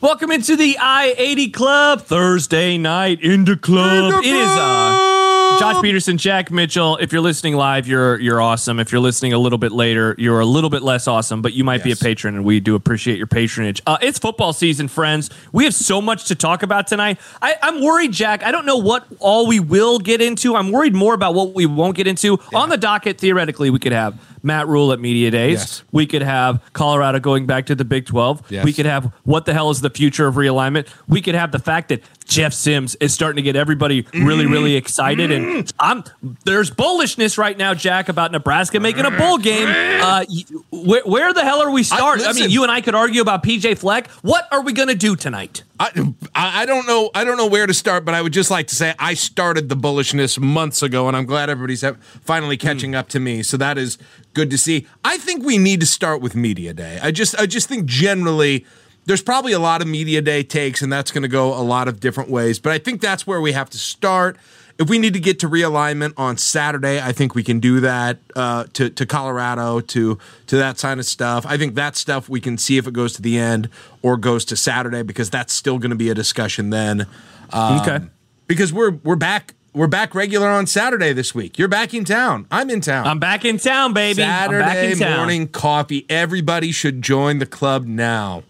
Welcome into the I 80 Club Thursday night into club. It is uh, Josh Peterson, Jack Mitchell. If you're listening live, you're you're awesome. If you're listening a little bit later, you're a little bit less awesome, but you might be a Yes. patron, and we do appreciate your patronage. Uh, it's football season, friends. We have so much to talk about tonight. I, I'm worried, Jack. I don't know what all we will get into. I'm worried more about what we won't get into. On the docket, theoretically, we could have Matt Rhule at Media Days. Yes. We could have Colorado going back to the Big 12. Yes. We could have what the hell is the future of realignment. We could have the fact that Jeff Sims is starting to get everybody really, really mm-hmm. excited. And mm-hmm. I'm there's bullishness right now, Jack, about Nebraska making a bowl game. Uh, where, where the hell are we starting? I, mean, you and I could argue about PJ Fleck. What are we going to do tonight? I, I I don't know I don't know where to start, but I would just like to say I started the bullishness months ago, and I'm glad everybody's finally catching mm. up to me. So that is good to see. I think we need to start with media day. I just I just think generally there's probably a lot of media day takes, and that's going to go a lot of different ways. But I think that's where we have to start. If we need to get to realignment on Saturday, I think we can do that uh, to to Colorado to to that kind of stuff. I think that stuff we can see if it goes to the end or goes to Saturday because that's still going to be a discussion then. Um, Okay. Because we're we're back we're back regular on Saturday this week. You're back in town. I'm in town. I'm back in town, baby. I'm back Saturday town. morning coffee. Everybody should join the club now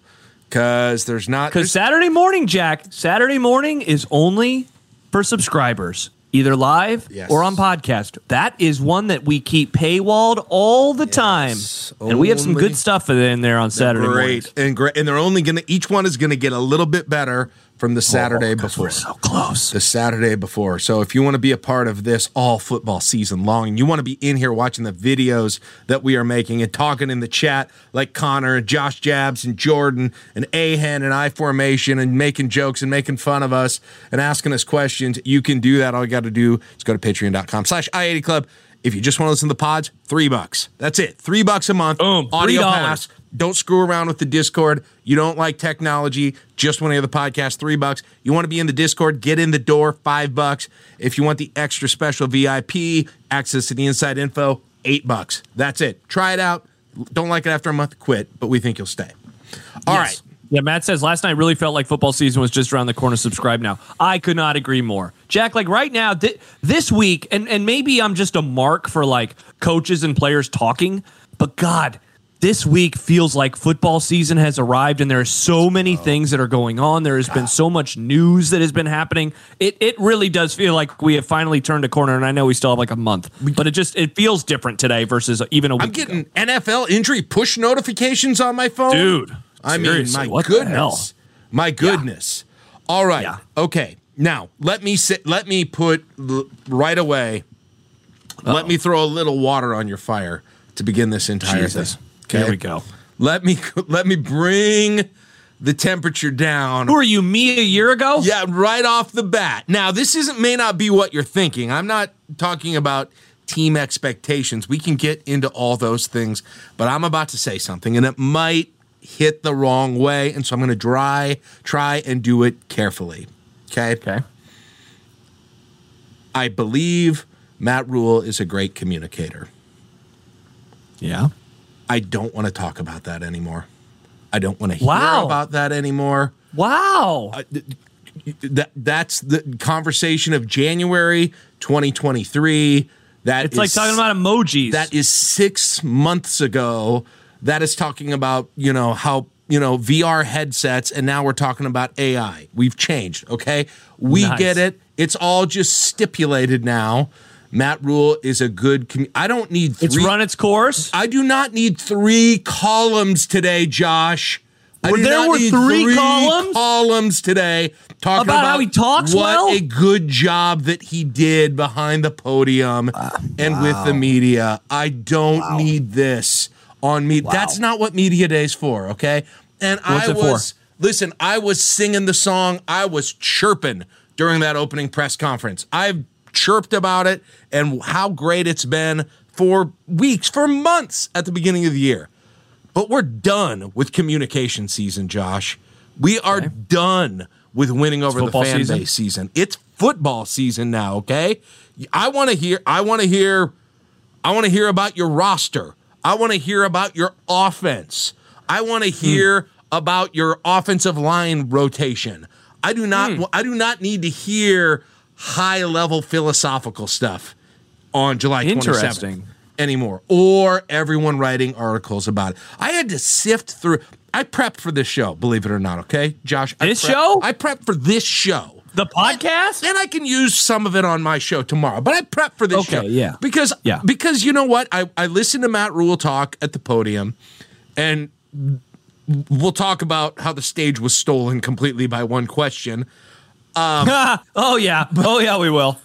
because there's not. Because Saturday morning, Jack, Saturday morning is only for subscribers, either live Yes. or on podcast. That is one that we keep paywalled all the time. And we have some good stuff in there on Saturday great. mornings. great and great, and they're only gonna. Each one is gonna get a little bit better from the oh, Saturday Oh, 'cause before. We're so close. the Saturday before. So if you want to be a part of this all football season long and you want to be in here watching the videos that we are making and talking in the chat like Connor and Josh Jabs and Jordan and Ahen and I Formation and making jokes and making fun of us and asking us questions, you can do that. All you got to do is go to patreon.com slash I-80 Club. If you just want to listen to the pods, three bucks. That's it. Three bucks a month. Boom. Audio $3. pass. Don't screw around with the Discord. You don't like technology, just want to hear the podcast, three bucks. You want to be in the Discord, get in the door, five bucks. If you want the extra special VIP, access to the inside info, eight bucks. That's it. Try it out. Don't like it after a month, quit, but we think you'll stay. All right. Yes. Yeah, Matt says last night really felt like football season was just around the corner. Subscribe now. I could not agree more. Jack, like right now, thi- this week, and, and maybe I'm just a mark for like coaches and players talking, but God, this week feels like football season has arrived and there are so many oh. things that are going on. There has been so much news that has been happening. It it really does feel like we have finally turned a corner, and I know we still have like a month, but it just it feels different today versus even a week I'm getting NFL injury push notifications on my phone. Dude, I mean, my goodness. My goodness. All right. Yeah. Okay. Now, let me sit, let me put right away. Let me throw a little water on your fire to begin this entire Jesus. thing. Okay. Here we go. Let me let me bring the temperature down. Who are you, me a year ago? Yeah, right off the bat. Now, this isn't may not be what you're thinking. I'm not talking about team expectations. We can get into all those things, but I'm about to say something and it might hit the wrong way, and so I'm going to try try and do it carefully. Okay? Okay. I believe Matt Rhule is a great communicator. Yeah. I don't want to talk about that anymore. I don't want to hear Wow. about that anymore. Wow. Uh, that that's the conversation of January 2023. That it's like talking about emojis. that is six months ago. That is talking about you know how you know VR headsets, and now we're talking about AI. We've changed. Okay, we Nice. get it. It's all just stipulated now. Matt Rhule is a good. commu- I don't need three. it's run its course. I do not need three columns today, Josh. I Well, do there not were need three columns? columns today talking About about, how he talks what well? a good job that he did behind the podium ah, and with the media. I don't need this on me. That's not what media day's for, okay? And What's I it for? was listen, I was singing the song, I was chirping during that opening press conference. I've chirped about it and how great it's been for weeks, for months at the beginning of the year. But we're done with communication season, Josh. We are done with winning over the fan season? base season. It's football season now, okay? I want to hear I want to hear I want to hear about your roster. I want to hear about your offense. I want to hear about your offensive line rotation. I do not Hmm. I do not need to hear high level philosophical stuff on July 27th Interesting. anymore or everyone writing articles about it. I had to sift through I prepped for this show, believe it or not, okay? Josh, I This prepped- show? I prepped for this show. The podcast? And I can use some of it on my show tomorrow. But I prep for this Okay, show. yeah. Because Yeah. because you know what? I, I listened to Matt Rhule talk at the podium and we'll talk about how the stage was stolen completely by one question. oh yeah. Oh yeah, we will.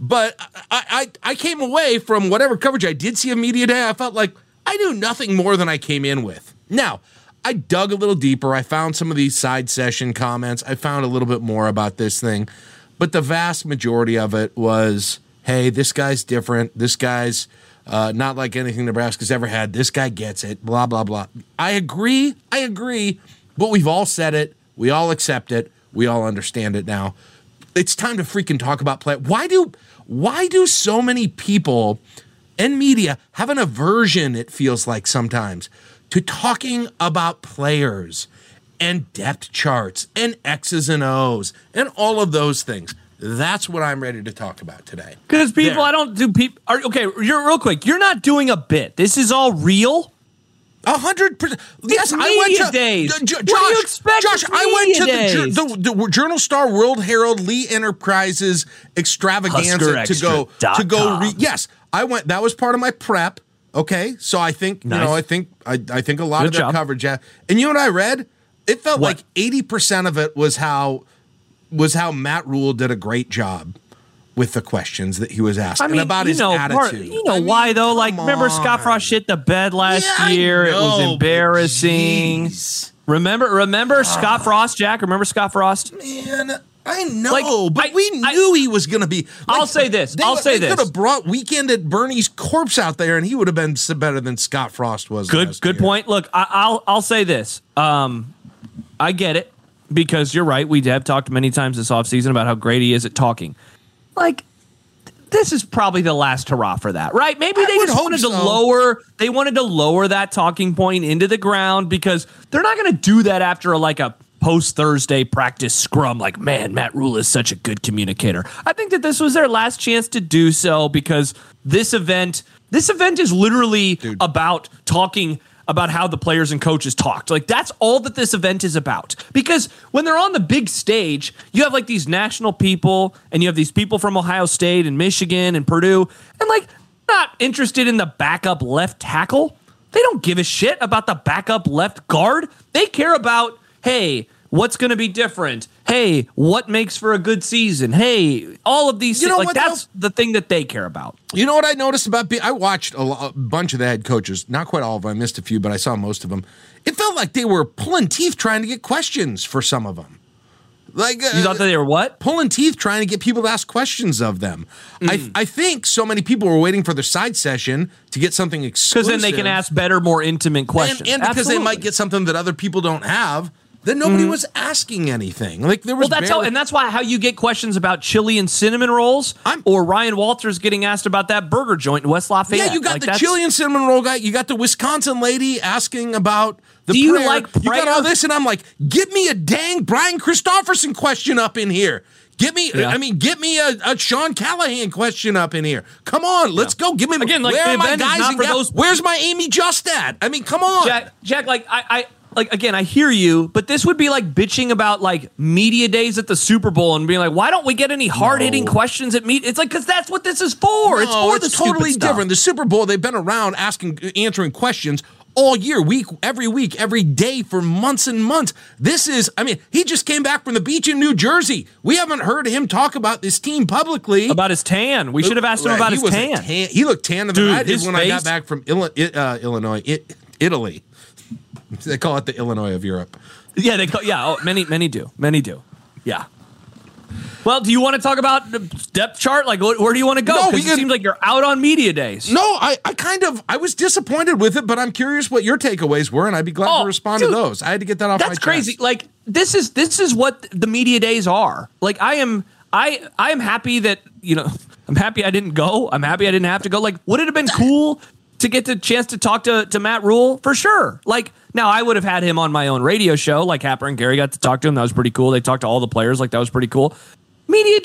But I, I I came away from whatever coverage I did see of Media Day, I felt like I knew nothing more than I came in with. Now, I dug a little deeper. I found some of these side session comments. I found a little bit more about this thing. But the vast majority of it was, hey, this guy's different. This guy's uh, not like anything Nebraska's ever had. This guy gets it. Blah, blah, blah. I agree. I agree. But we've all said it. We all accept it. We all understand it now. It's time to freaking talk about play. Why do why do so many people and media have an aversion, it feels like sometimes, to talking about players and depth charts and X's and O's and all of those things. That's what I'm ready to talk about today. Because people, There. I don't do people. Okay, you're real quick. You're not doing a bit. This is all real. A hundred percent. Yes, I went to days. J- J- What do you expect Josh, I went to the, the, the Journal Star World Herald Lee Enterprises extravaganza to go to go. Re- yes, I went. That was part of my prep. Okay, so I think you know. I think I, I think a lot Good of their job. coverage. Yeah, and you know what I read? It felt What? like eighty percent of it was how was how Matt Rhule did a great job with the questions that he was asking I mean, about his know, attitude. part- you know I mean, why though? Like, come remember Scott. Frost shit the bed last Yeah, I year? it was embarrassing. Remember, remember Scott Frost, Jack. Remember Scott Frost? Man, I know, Like, but I- we I- knew he was going to be. I'll say this, They, I'll say they this. could have brought Weekend at Bernie's corpse out there, and he would have been better than Scott Frost was. Good, good year. point. Look, I, I'll I'll say this. Um, I get it because you're right. We have talked many times this offseason about how great he is at talking. Like, this is probably the last hurrah for that, right? Maybe they just wanted so. to lower. They wanted to lower that talking point into the ground because they're not going to do that after like a post Thursday practice scrum. Like, man, Matt Rhule is such a good communicator. I think that this was their last chance to do so because this event, this event is literally about talking about how the players and coaches talked. Like that's all that this event is about. Because when they're on the big stage, you have like these national people and you have these people from Ohio State and Michigan and Purdue and like not interested in the backup left tackle. They don't give a shit about the backup left guard. They care about, hey, what's going to be different? Hey, what makes for a good season? Hey, all of these You things. know Like what, that's the thing that they care about. You know what I noticed about? Be- I watched a, a bunch of the head coaches. Not quite all of them. I missed a few, but I saw most of them. It felt like they were pulling teeth trying to get questions for some of them. Like uh, You thought that they were what? pulling teeth trying to get people to ask questions of them. Mm. I, I think so many people were waiting for their side session to get something exclusive. Because then they can ask better, more intimate questions. and, and because they might get something that other people don't have. Then nobody mm-hmm. was asking anything. Like there was Well, that's how, and that's why how you get questions about chili and cinnamon rolls, I'm- or Ryan Walters getting asked about that burger joint in West Lafayette. Yeah, you got Like, the chili and cinnamon roll guy. You got the Wisconsin lady asking about the Do you prayer. like You got all this, and I'm like, get me a dang Brian Christopherson question up in here. Get me, Yeah. I mean, get me a, a Sean Callahan question up in here. Come on, let's go. Give me Again, like, where the are my guys and those- Where's my Amy Just at? I mean, come on. Jack, Jack, like I, I, like again, I hear you, but this would be like bitching about like media days at the Super Bowl and being like, why don't we get any hard hitting No. questions at meet? It's like because that's what this is for. it's No, for the totally different. The Super Bowl, they've been around asking, answering questions all year, week, every week, every day for months and months. This is, I mean, he just came back from the beach in New Jersey. We haven't heard him talk about this team publicly. About his tan, we should have asked him about he his a tan. He looked tanner than Dude, I did his when I got face- back from Illi- uh, Illinois, I- Italy. They call it the Illinois of Europe. Yeah, they call, yeah. Oh, many many do, many do. Yeah. Well, do you want to talk about the depth chart? Like, wh- where do you want to go? No, we it can- seems like you're out on media days. No, I, I kind of I was disappointed with it, but I'm curious what your takeaways were, and I'd be glad Oh, to respond dude, to those. I had to get that off my That's chest. crazy. Like this is this is what the media days are. Like I am I I am happy that you know I'm happy I didn't go. I'm happy I didn't have to go. Like would it have been cool to get the chance to talk to, to Matt Rhule for sure. Like now I would have had him on my own radio show, like Happer and Gary got to talk to him. That was pretty cool. They talked to all the players, like that was pretty cool. Media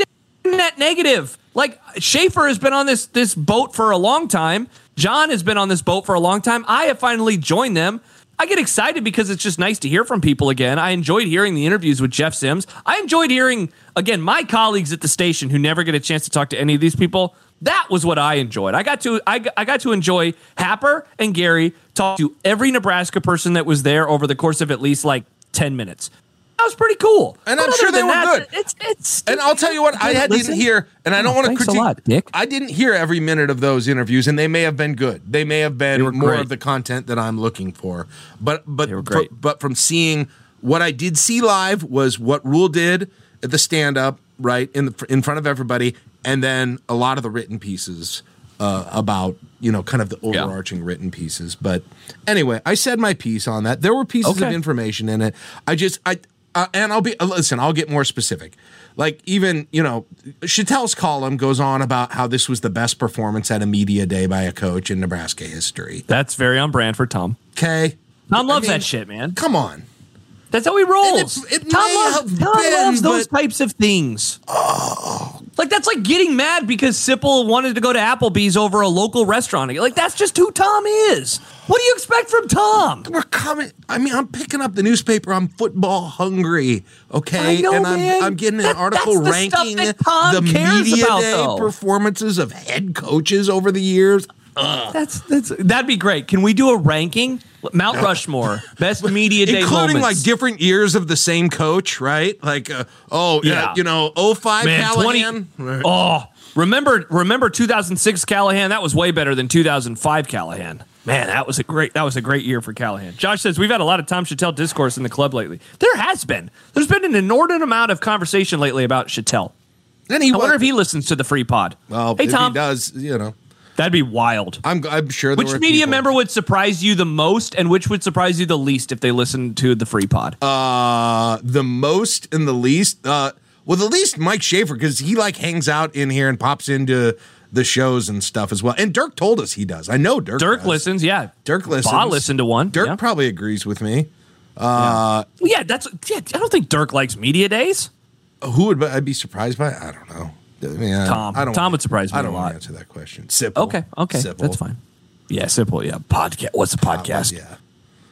net negative. Like Schaefer has been on this this boat for a long time. John has been on this boat for a long time. I have finally joined them. I get excited because it's just nice to hear from people again. I enjoyed hearing the interviews with Jeff Sims. I enjoyed hearing again my colleagues at the station who never get a chance to talk to any of these people. That was what I enjoyed. I got to I, I got to enjoy Happer and Gary talk to every Nebraska person that was there over the course of at least like 10 minutes. That was pretty cool. And But I'm sure they were that, good. It's it's And I'll tell you what, I had, didn't hear, and I don't Oh, want to critique. lot, Dick. I didn't hear every minute of those interviews, and they may have been good. They may have been more great. of the content that I'm looking for. But but great. but from seeing what I did see live was what Rhule did at the stand up, right in the, in front of everybody, and then a lot of the written pieces uh, about you know kind of the Yeah. overarching written pieces. But anyway, I said my piece on that. There were pieces of information in it. I just I uh, and I'll be uh, listen. I'll get more specific. Like even you know, Shatel's column goes on about how this was the best performance at a media day by a coach in Nebraska history. That's very on brand for Tom. Okay, Tom loves mean, that shit, man. come on. That's how he rolls. It- Tom loves, Tom been, loves those but- types of things. Oh. Like that's like getting mad because Sipple wanted to go to Applebee's over a local restaurant. Like that's just who Tom is. What do you expect from Tom? We're coming. I mean, I'm picking up the newspaper. I'm football hungry. Okay, know, and I'm man. I'm getting an That- article that's the stuff ranking the media about, day though. performances of head coaches over the years. That's that's that'd be great. Can we do a ranking? Mount Rushmore, best media day including moments. like different years of the same coach, right? Like, uh, oh yeah, Yeah. you know, 05 Man, Callahan. 20 Oh, remember remember 2006 Callahan? That was way better than 2005 Callahan. Man, that was a great that was a great year for Callahan. Josh says we've had a lot of Tom Shatel discourse in the club lately. There has been. There's been an inordinate amount of conversation lately about Shatel. Then he I wonder was- if he listens to the free pod. Well, hey if Tom, he does, you know, that'd be wild. I'm I'm sure. Which media people- member would surprise you the most, and which would surprise you the least if they listened to the free pod? Uh, the most and the least. Uh, well, the least Mike Schaefer because he like hangs out in here and pops into the shows and stuff as well. And Dirk told us he does. I know Dirk. Dirk does. listens, yeah. Dirk listens. Ba listened to one. Dirk yeah. probably agrees with me. Well, yeah, that's yeah. I don't think Dirk likes media days. Who would I be surprised by? I don't know. I mean, I- Tom. I don't Tom wanna- would surprise me I a don't want lot. to answer that question. Sipple. Okay, okay, Sipple. that's fine. Yeah, Sipple. Yeah, podcast. What's a ah, podcast? Yeah.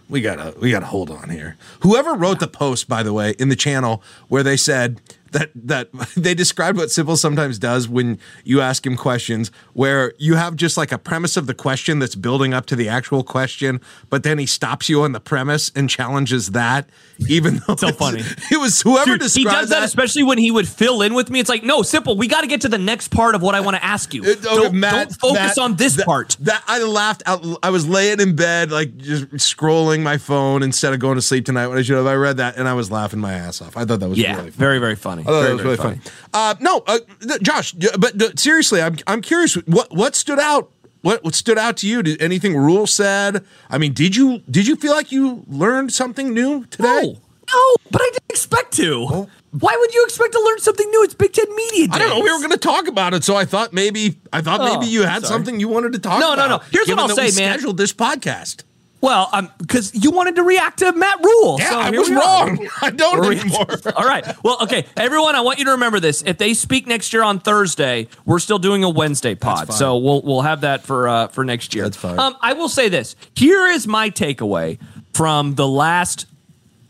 We gotta we gotta hold on here. Whoever wrote the post, by the way, in the channel where they said that that they described what Sipple sometimes does when you ask him questions, where you have just like a premise of the question that's building up to the actual question, but then he stops you on the premise and challenges that, even though So funny. It was whoever Dude, he does that, especially when he would fill in with me. It's like, no, Sipple. We got to get to the next part of what I want to ask you. It- okay, don't, Matt, don't focus that- on this that- part. That I laughed out. I was laying in bed, like just scrolling my phone instead of going to sleep tonight. When I should have, I read that and I was laughing my ass off. I thought that was Yeah, really funny. very, very funny. I thought very, that was very really funny. Uh, no, uh, Josh, but uh, seriously, I'm I'm curious. What what stood out? What what stood out to you? Did anything Rhule said? I mean, did you did you feel like you learned something new today? No, no, but I didn't expect to. Why would you expect to learn something new? It's Big Ten Media Days. I don't know. We were going to talk about it, so I thought maybe I thought Oh, maybe you had sorry. something you wanted to talk No, about. no, no. No. Here's what I'll that say, we man. Scheduled this podcast. Well, um, because you wanted to react to Matt Rhule. Yeah, so I was wrong. I don't We're- anymore. All right. Well, okay. Everyone, I want you to remember this. If they speak next year on Thursday, we're still doing a Wednesday pod. So we'll we'll have that for uh, for next year. That's fine. Um, I will say this. Here is my takeaway from the last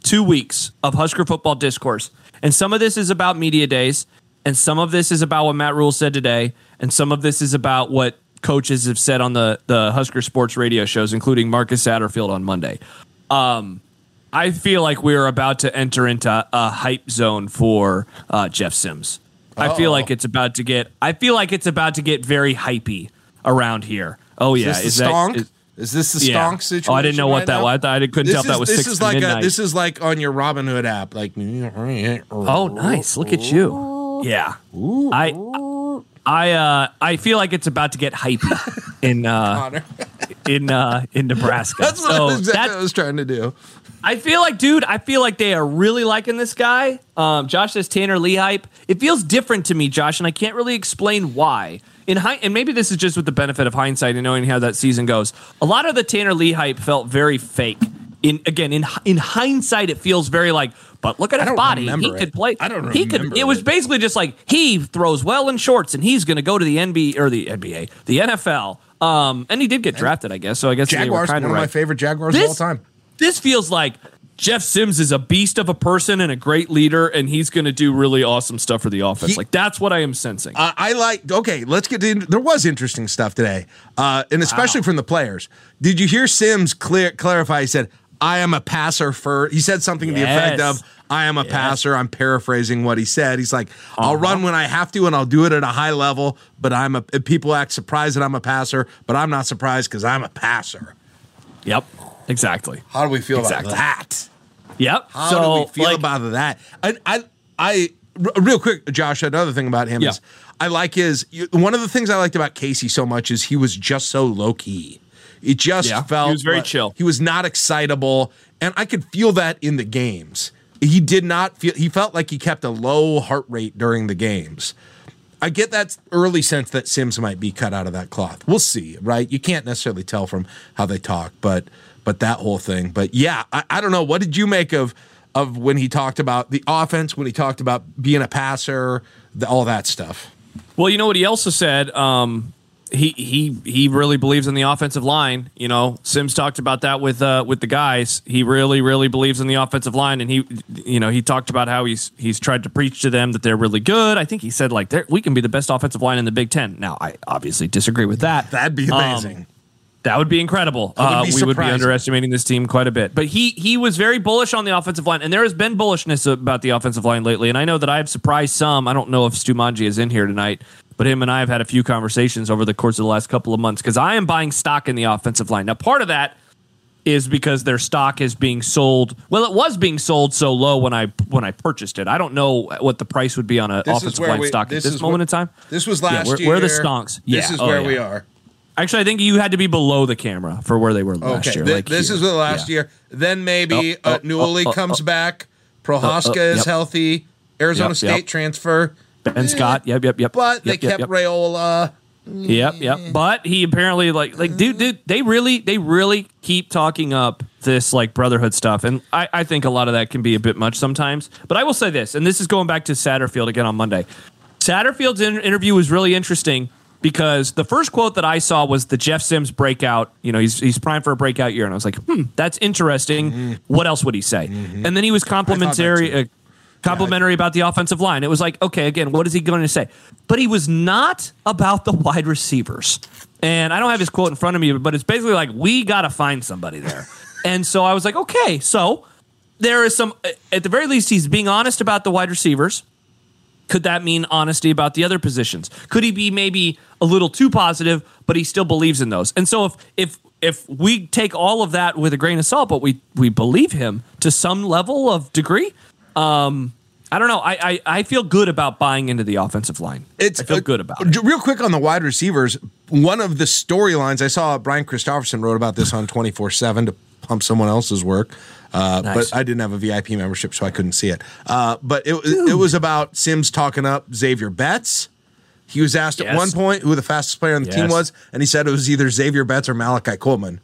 two weeks of Husker football discourse. And some of this is about media days, and some of this is about what Matt Rule said today, and some of this is about what coaches have said on the the Husker sports radio shows, including Marcus Satterfield on Monday. Um, I feel like we're about to enter into a hype zone for uh, Jeff Sims. I feel like it's about to get. I feel like it's about to get very hypey around here. Oh yeah, Is this the stonk? is- Is this the yeah. stonk situation? Oh, I didn't know what right that now? was. I, thought- I couldn't This tell if that is- was this six is to like midnight. a, this is like on your Robinhood app. Like Oh, nice! Look at you. Yeah, I, I, uh, I feel like it's about to get hypey in uh, in uh, in Nebraska. That's what so I was, that- I was trying to do. I feel like, dude, I feel like they are really liking this guy. Um, Josh says Tanner Lee hype. It feels different to me, Josh, and I can't really explain why. in high, and maybe this is just with the benefit of hindsight and knowing how that season goes. A lot of the Tanner Lee hype felt very fake. In again, in in hindsight, it feels very like. But look at his body; he could it. play. I don't He could. It was basically just like he throws well in shorts, and he's going to go to the NBA or the NBA, the NFL. Um, and he did get drafted, I guess. So I guess Jaguars, one of of my favorite Jaguars of all time. This feels like Jeff Sims is a beast of a person and a great leader, and he's going to do really awesome stuff for the offense. He- like that's what I am sensing. Uh, I like. Okay, let's get into. There was interesting stuff today, uh, and especially from the players. Did you hear Sims clear, clarify? He said, "I am a passer for." He said something to the effect of, "I am a passer." I'm paraphrasing what he said. He's like, "I'll uh-huh. run when I have to, and I'll do it at a high level." But I'm a. People act surprised that I'm a passer, but I'm not surprised because I'm a passer. yep, exactly. How do we feel Exactly. about that? Yep. How so do we feel like, about that? I, I, real quick, Josh. Another thing about him Yeah. is I like his. One of the things I liked about Casey so much is he was just so low key. It just Yeah, felt he was very like- chill. He was not excitable, and I could feel that in the games. He did not feel. He felt like he kept a low heart rate during the games. I get that early sense that Sims might be cut out of that cloth. We'll see, right? You can't necessarily tell from how they talk, but but that whole thing. But yeah, I, I don't know. What did you make of of when he talked about the offense, when he talked about being a passer, the, all that stuff? Well, you know what he also said. Um, he he he really believes in the offensive line. You know, Sims talked about that with uh, with the guys. He really really believes in the offensive line, and he you know he talked about how he's he's tried to preach to them that they're really good. I think he said like we can be the best offensive line in the Big Ten. Now, I obviously disagree with that. That'd be Um, amazing. That would be incredible. Would uh, be we would be underestimating this team quite a bit. But he he was very bullish on the offensive line, and there has been bullishness about the offensive line lately. And I know that I have surprised some. I don't know if Stu Manji is in here tonight, but him and I have had a few conversations over the course of the last couple of months because I am buying stock in the offensive line. Now, part of that is because their stock is being sold. Well, it was being sold so low when I when I purchased it. I don't know what the price would be on an offensive line we- stock at this is moment in time. This was Yeah, last where- year. where are the stonks? This is oh, where yeah. we are. Actually, I think you had to be below the camera for where they were last Okay, year. thi- like this here. is the last Yeah. year. Then maybe Oh, uh, oh, oh, oh, comes oh. back. Prochazka oh, is yep. healthy. Arizona Yep, State yep. transfer. Ben eh, Scott. Yep, yep, yep. But they Yep, yep, kept yep. Rayola. Yep, yep. Mm. But he apparently like like dude, dude, they really they really keep talking up this like brotherhood stuff, and I I think a lot of that can be a bit much sometimes. But I will say this, and this is going back to Satterfield again on Monday. Satterfield's in- interview was really interesting because the first quote that I saw was the Jeff Sims breakout. You know, he's he's primed for a breakout year, and I was like, hmm, that's interesting. Mm-hmm. What else would he say? Mm-hmm. And then he was complimentary. Complimentary about the offensive line. It was like, okay, again, what is he going to say? But he was not about the wide receivers. And I don't have his quote in front of me, but it's basically like, we got to find somebody there. and so I was like, okay, so there is some, at the very least, he's being honest about the wide receivers. Could that mean honesty about the other positions? Could he be maybe a little too positive, but he still believes in those? And so if if if we take all of that with a grain of salt, but we we believe him to some level of degree, um, I don't know. I, I I feel good about buying into the offensive line. It's I feel uh, good about it. Real quick on the wide receivers, one of the storylines I saw Brian Christopherson wrote about this on 24 7 to pump someone else's work. Uh, Nice. But I didn't have a VIP membership, so I couldn't see it. Uh, but it, it was about Sims talking up Xavier Betts. He was asked at one point who the fastest player on the team was, and he said it was either Xavier Betts or Malachi Coleman.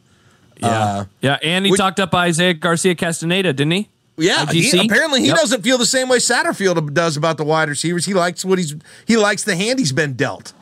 Yeah, yeah. And he we- talked up Isaiah Garcia Castaneda, didn't he? Yeah, he- apparently he Yep. doesn't feel the same way Satterfield does about the wide receivers. He likes what he's he likes the hand he's been dealt.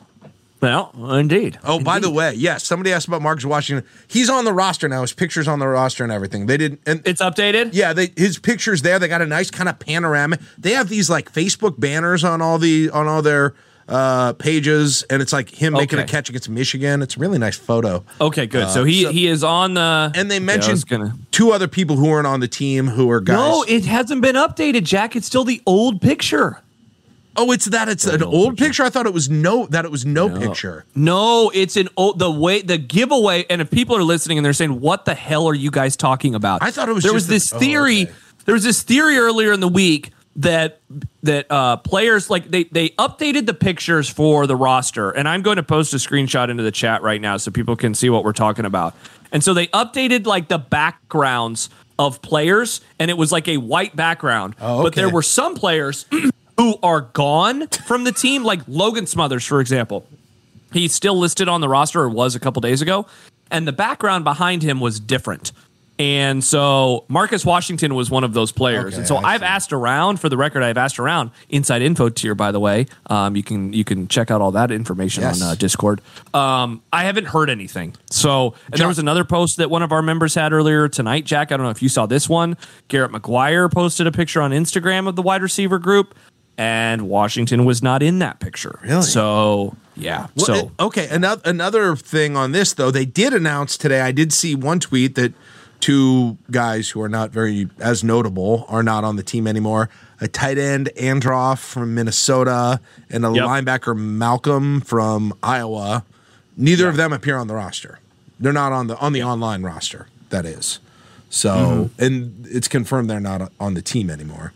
Well, indeed. Oh, by the way, yes, somebody asked about Marcus Washington. He's on the roster now. His picture's on the roster and everything. They didn't and It's updated. yeah, they his picture's there. They got a nice kind of panorama. They have these like Facebook banners on all the on all their uh pages, and it's like him making a catch against Michigan. It's a really nice photo. Okay, good. so he he is on the. And they I mentioned was gonna- two other people who weren't on the team who are guys. No, it hasn't been updated, Jack. It's still the old picture. oh, it's that it's an old picture. I thought it was no that it was no, picture. No, it's an old the way the giveaway. And if people are listening and they're saying, "What the hell are you guys talking about?" I thought it was there just was this oh, theory. okay. There was this theory earlier in the week that that uh, players like they they updated the pictures for the roster, and I'm going to post a screenshot into the chat right now so people can see what we're talking about. And so they updated like the backgrounds of players, and it was like a white background. Oh, But there were some players who are gone from the team, like Logan Smothers, for example. He's still listed on the roster, or was a couple days ago, and the background behind him was different. And so Marcus Washington was one of those players. Okay, and so I I've see. asked around for the record. I've asked around inside info tier, by the way. Um, you can you can check out all that information Yes. on uh, Discord. Um, I haven't heard anything. So and there was another post that one of our members had earlier tonight. Jack, I don't know if you saw this one. Garrett McGuire posted a picture on Instagram of the wide receiver group, and Washington was not in that picture. Really? So yeah. Well, so it- okay, another another thing on this though, they did announce today. I did see one tweet that two guys who are not very as notable are not on the team anymore. A tight end Androff from Minnesota and a Yep. linebacker Malcolm from Iowa. Neither of them appear on the roster. They're not on the on the online roster. That is. So, Mm-hmm. and it's confirmed they're not on the team anymore.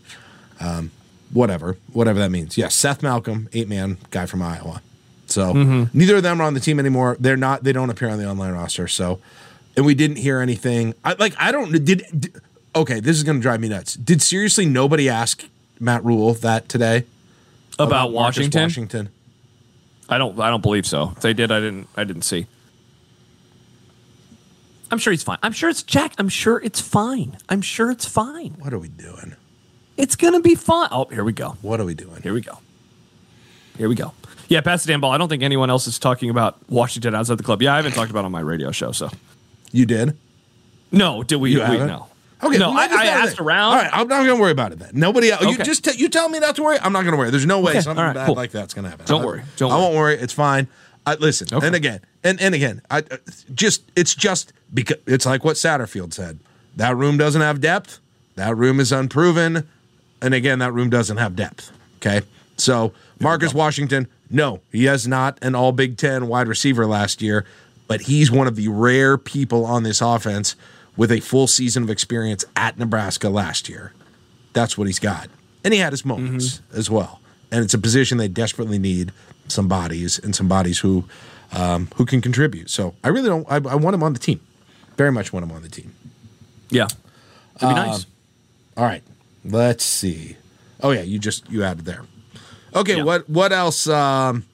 Um, whatever, whatever that means. Yes, Seth Malcolm, eight man guy from Iowa. So Mm-hmm. neither of them are on the team anymore. They're not. They don't appear on the online roster. So, and we didn't hear anything. I, like I don't did, did. Okay, this is going to drive me nuts. Did seriously nobody ask Matt Rhule that today about, Marcus Washington, Washington. I don't I don't believe so. If they did, I didn't I didn't see. I'm sure he's fine. I'm sure it's Jack. I'm sure it's fine. I'm sure it's fine. What are we doing? It's gonna be fine. Oh, here we go. What are we doing? Here we go. Here we go. Yeah, pass the damn ball. I don't think anyone else is talking about Washington outside the club. Yeah, I haven't talked about it on my radio show. So You did. no, did we? You we no. Okay, no. I, just I asked that. around. All right, I'm not going to worry about it then. Nobody else. You Okay. just t- you tell me not to worry. I'm not going to worry. There's no way Okay, something right, bad cool. like that's going to happen. Don't I- worry, don't I worry. won't worry. It's fine. I, listen, Okay. and again, and and again, I uh, just it's just because it's like what Satterfield said. That room doesn't have depth. That room is unproven, and again, that room doesn't have depth. Okay, so Marcus Washington, no, he has not an All Big Ten wide receiver last year, but he's one of the rare people on this offense with a full season of experience at Nebraska last year. That's what he's got. And he had his moments Mm-hmm. as well. And it's a position they desperately need some bodies and some bodies who um, who can contribute. So I really don't I, I want him on the team. Very much want him on the team. Yeah, that'd be Um, nice. All right. Let's see. Oh yeah, you just you added there. Okay, Yeah. what what else um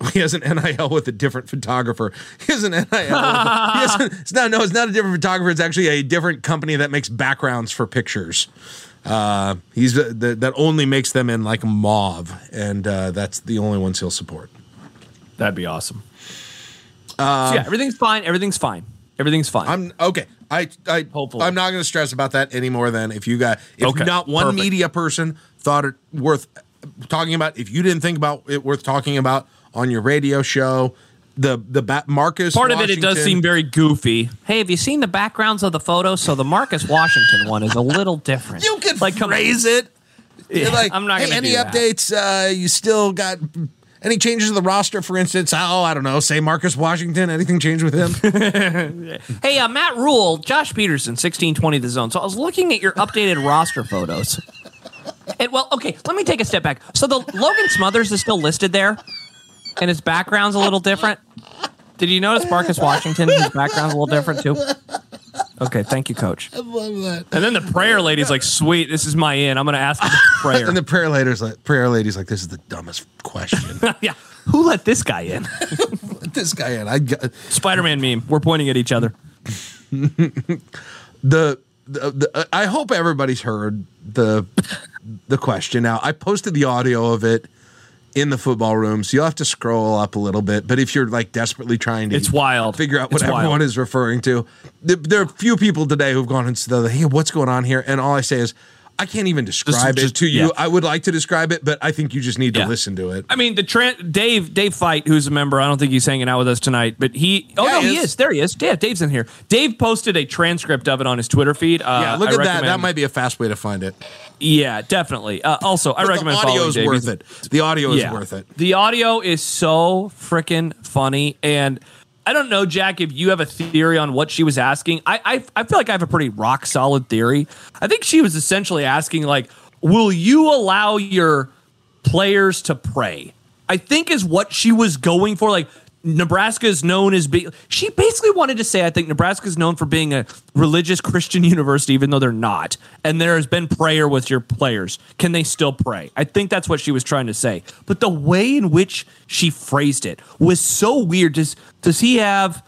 he has an NIL with a different photographer. He has an NIL. He has a- it's not no, it's not a different photographer. It's actually a different company that makes backgrounds for pictures. Uh, he's the, the, that only makes them in like mauve, and uh, that's the only ones he'll support. That'd be awesome. so yeah, everything's fine. Everything's fine. Everything's fine. I'm okay. I I Hopefully. I'm not going to stress about that anymore. Then if you got if Okay, not one perfect. media person thought it worth talking about, if you didn't think about it worth talking about on your radio show, the the ba- Marcus Part of it, it does seem very goofy. Hey, have you seen the backgrounds of the photos? So the Marcus Washington one is a little different. you can like come- phrase it. Yeah, like I'm not hey, gonna any updates. Uh, you still got. Any changes to the roster, for instance? Oh, I don't know. Say Marcus Washington. Anything changed with him? Hey, uh, Matt Rhule, Josh Peterson, sixteen twenty the zone. So I was looking at your updated roster photos. And well, okay, let me take a step back. So the Logan Smothers is still listed there, and his background's a little different. Did you notice Marcus Washington? His background's a little different too. Okay, thank you, Coach. I love that. And then the prayer lady's like, "Sweet, this is my in. I'm going to ask the prayer." And the prayer lady's like, prayer lady's like, this is the dumbest question. yeah, who let this guy in? Let this guy in. I got, Spider-Man meme. We're pointing at each other. the, the, the I hope everybody's heard the the question. Now I posted the audio of it in the football room, so you'll have to scroll up a little bit. But if you're like desperately trying to, It's wild. figure out what It's wild. everyone is referring to. There, there are a few people today who've gone into the hey, what's going on here? And all I say is. I can't even describe just- it to you. yeah. I would like to describe it, but I think you just need to Yeah. listen to it. I mean, the Tran Dave Dave Fight, who's a member. I don't think he's hanging out with us tonight, but he. Oh Yeah, no, he he is. is. There he is. Yeah, Dave's in here. Dave posted a transcript of it on his Twitter feed. Uh, yeah, look I at that. That might be a fast way to find it. Yeah, definitely. Uh, also, I recommend the following audio is Dave. worth it. The audio is worth it. The audio is so freaking funny. And I don't know, Jack, if you have a theory on what she was asking. I, I I feel like I have a pretty rock solid theory. I think she was essentially asking, like, will you allow your players to pray? I think is what she was going for. Like, Nebraska is known as being. She basically wanted to say, I think Nebraska is known for being a religious Christian university, even though they're not. And there has been prayer with your players. Can they still pray? I think that's what she was trying to say. But the way in which she phrased it was so weird. Does does he have?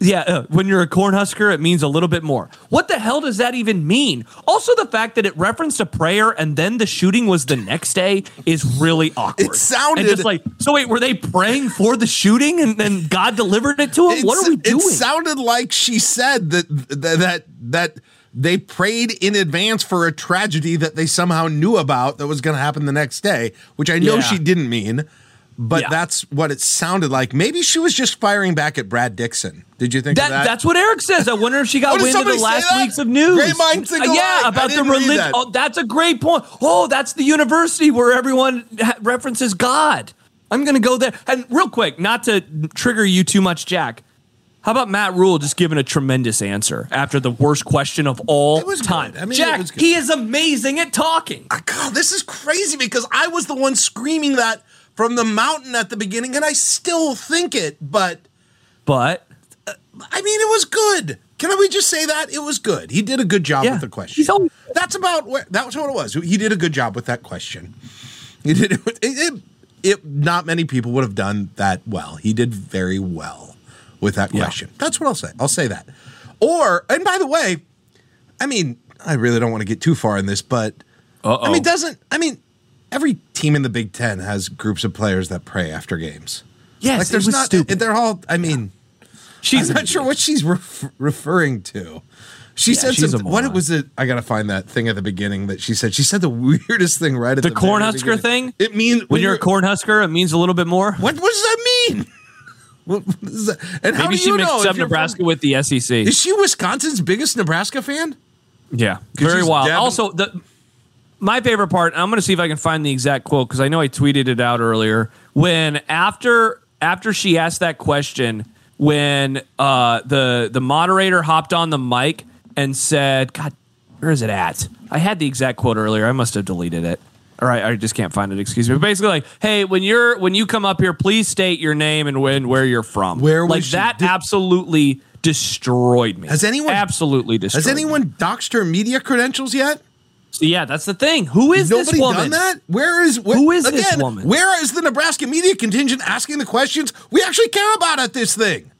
Yeah, uh, when you're a cornhusker, it means a little bit more. What the hell does that even mean? Also, the fact that it referenced a prayer and then the shooting was the next day is really awkward. It sounded- and just like so. Wait, were they praying for the shooting and then God delivered it to him? what are we doing? It sounded like she said that that that, that they prayed in advance for a tragedy that they somehow knew about that was going to happen the next day, which I know Yeah. she didn't mean. But Yeah. that's what it sounded like. Maybe she was just firing back at Brad Dixon. Did you think That, of that? that's what Eric says. I wonder if she got Oh, wind of the last that? weeks of news. Great minds think Uh, yeah, alike. I about the religion. that. Oh, that's a great point. Oh, that's the university where everyone ha- references God. I'm going to go there. And real quick, not to trigger you too much, Jack. How about Matt Rhule just giving a tremendous answer after the worst question of all It was good. time? I mean, Jack, he is amazing at talking. God, this is crazy because I was the one screaming that from the mountain at the beginning, and I still think it. But But uh, I mean, it was good. Can we just say that it was good? He did a good job Yeah. with the question. Always- That's about where. That's what it was. He did a good job with that question. He did. It, it, it, not many people would have done that well. He did very well with that Yeah. question. That's what I'll say. I'll say that. Or and by the way, I mean, I really don't want to get too far in this, but I mean, doesn't I mean every team in the Big Ten has groups of players that pray after games. yes, Like there's not. stupid. They're all. I mean. She's I'm not sure what she's ref- referring to. She Yeah, said something. What it was it? I gotta find that thing at the beginning that she said. She said the weirdest thing right at The the, Cornhusker thing? It means when you're a cornhusker, it means a little bit more. What, what does that mean? What, what does that, and how Maybe do she mixed up Nebraska from- with the SEC. is she Wisconsin's biggest Nebraska fan? Yeah, very wild. dabbing- Also, the my favorite part. and I'm going to see if I can find the exact quote because I know I tweeted it out earlier. When after after she asked that question, when uh, the the moderator hopped on the mic and said, "God, where is it at?" I had the exact quote earlier. I must have deleted it. All right, I just can't find it. Excuse me. But basically, like, hey, when you're when you come up here, please state your name and when where you're from. Where was like that? Did- absolutely destroyed me. Has anyone- absolutely destroyed? Has me. anyone doxed her media credentials yet? Yeah, that's the thing. Who is Nobody this woman? done that? Where is where, Who is again, this woman? Where is the Nebraska media contingent asking the questions we actually care about at this thing?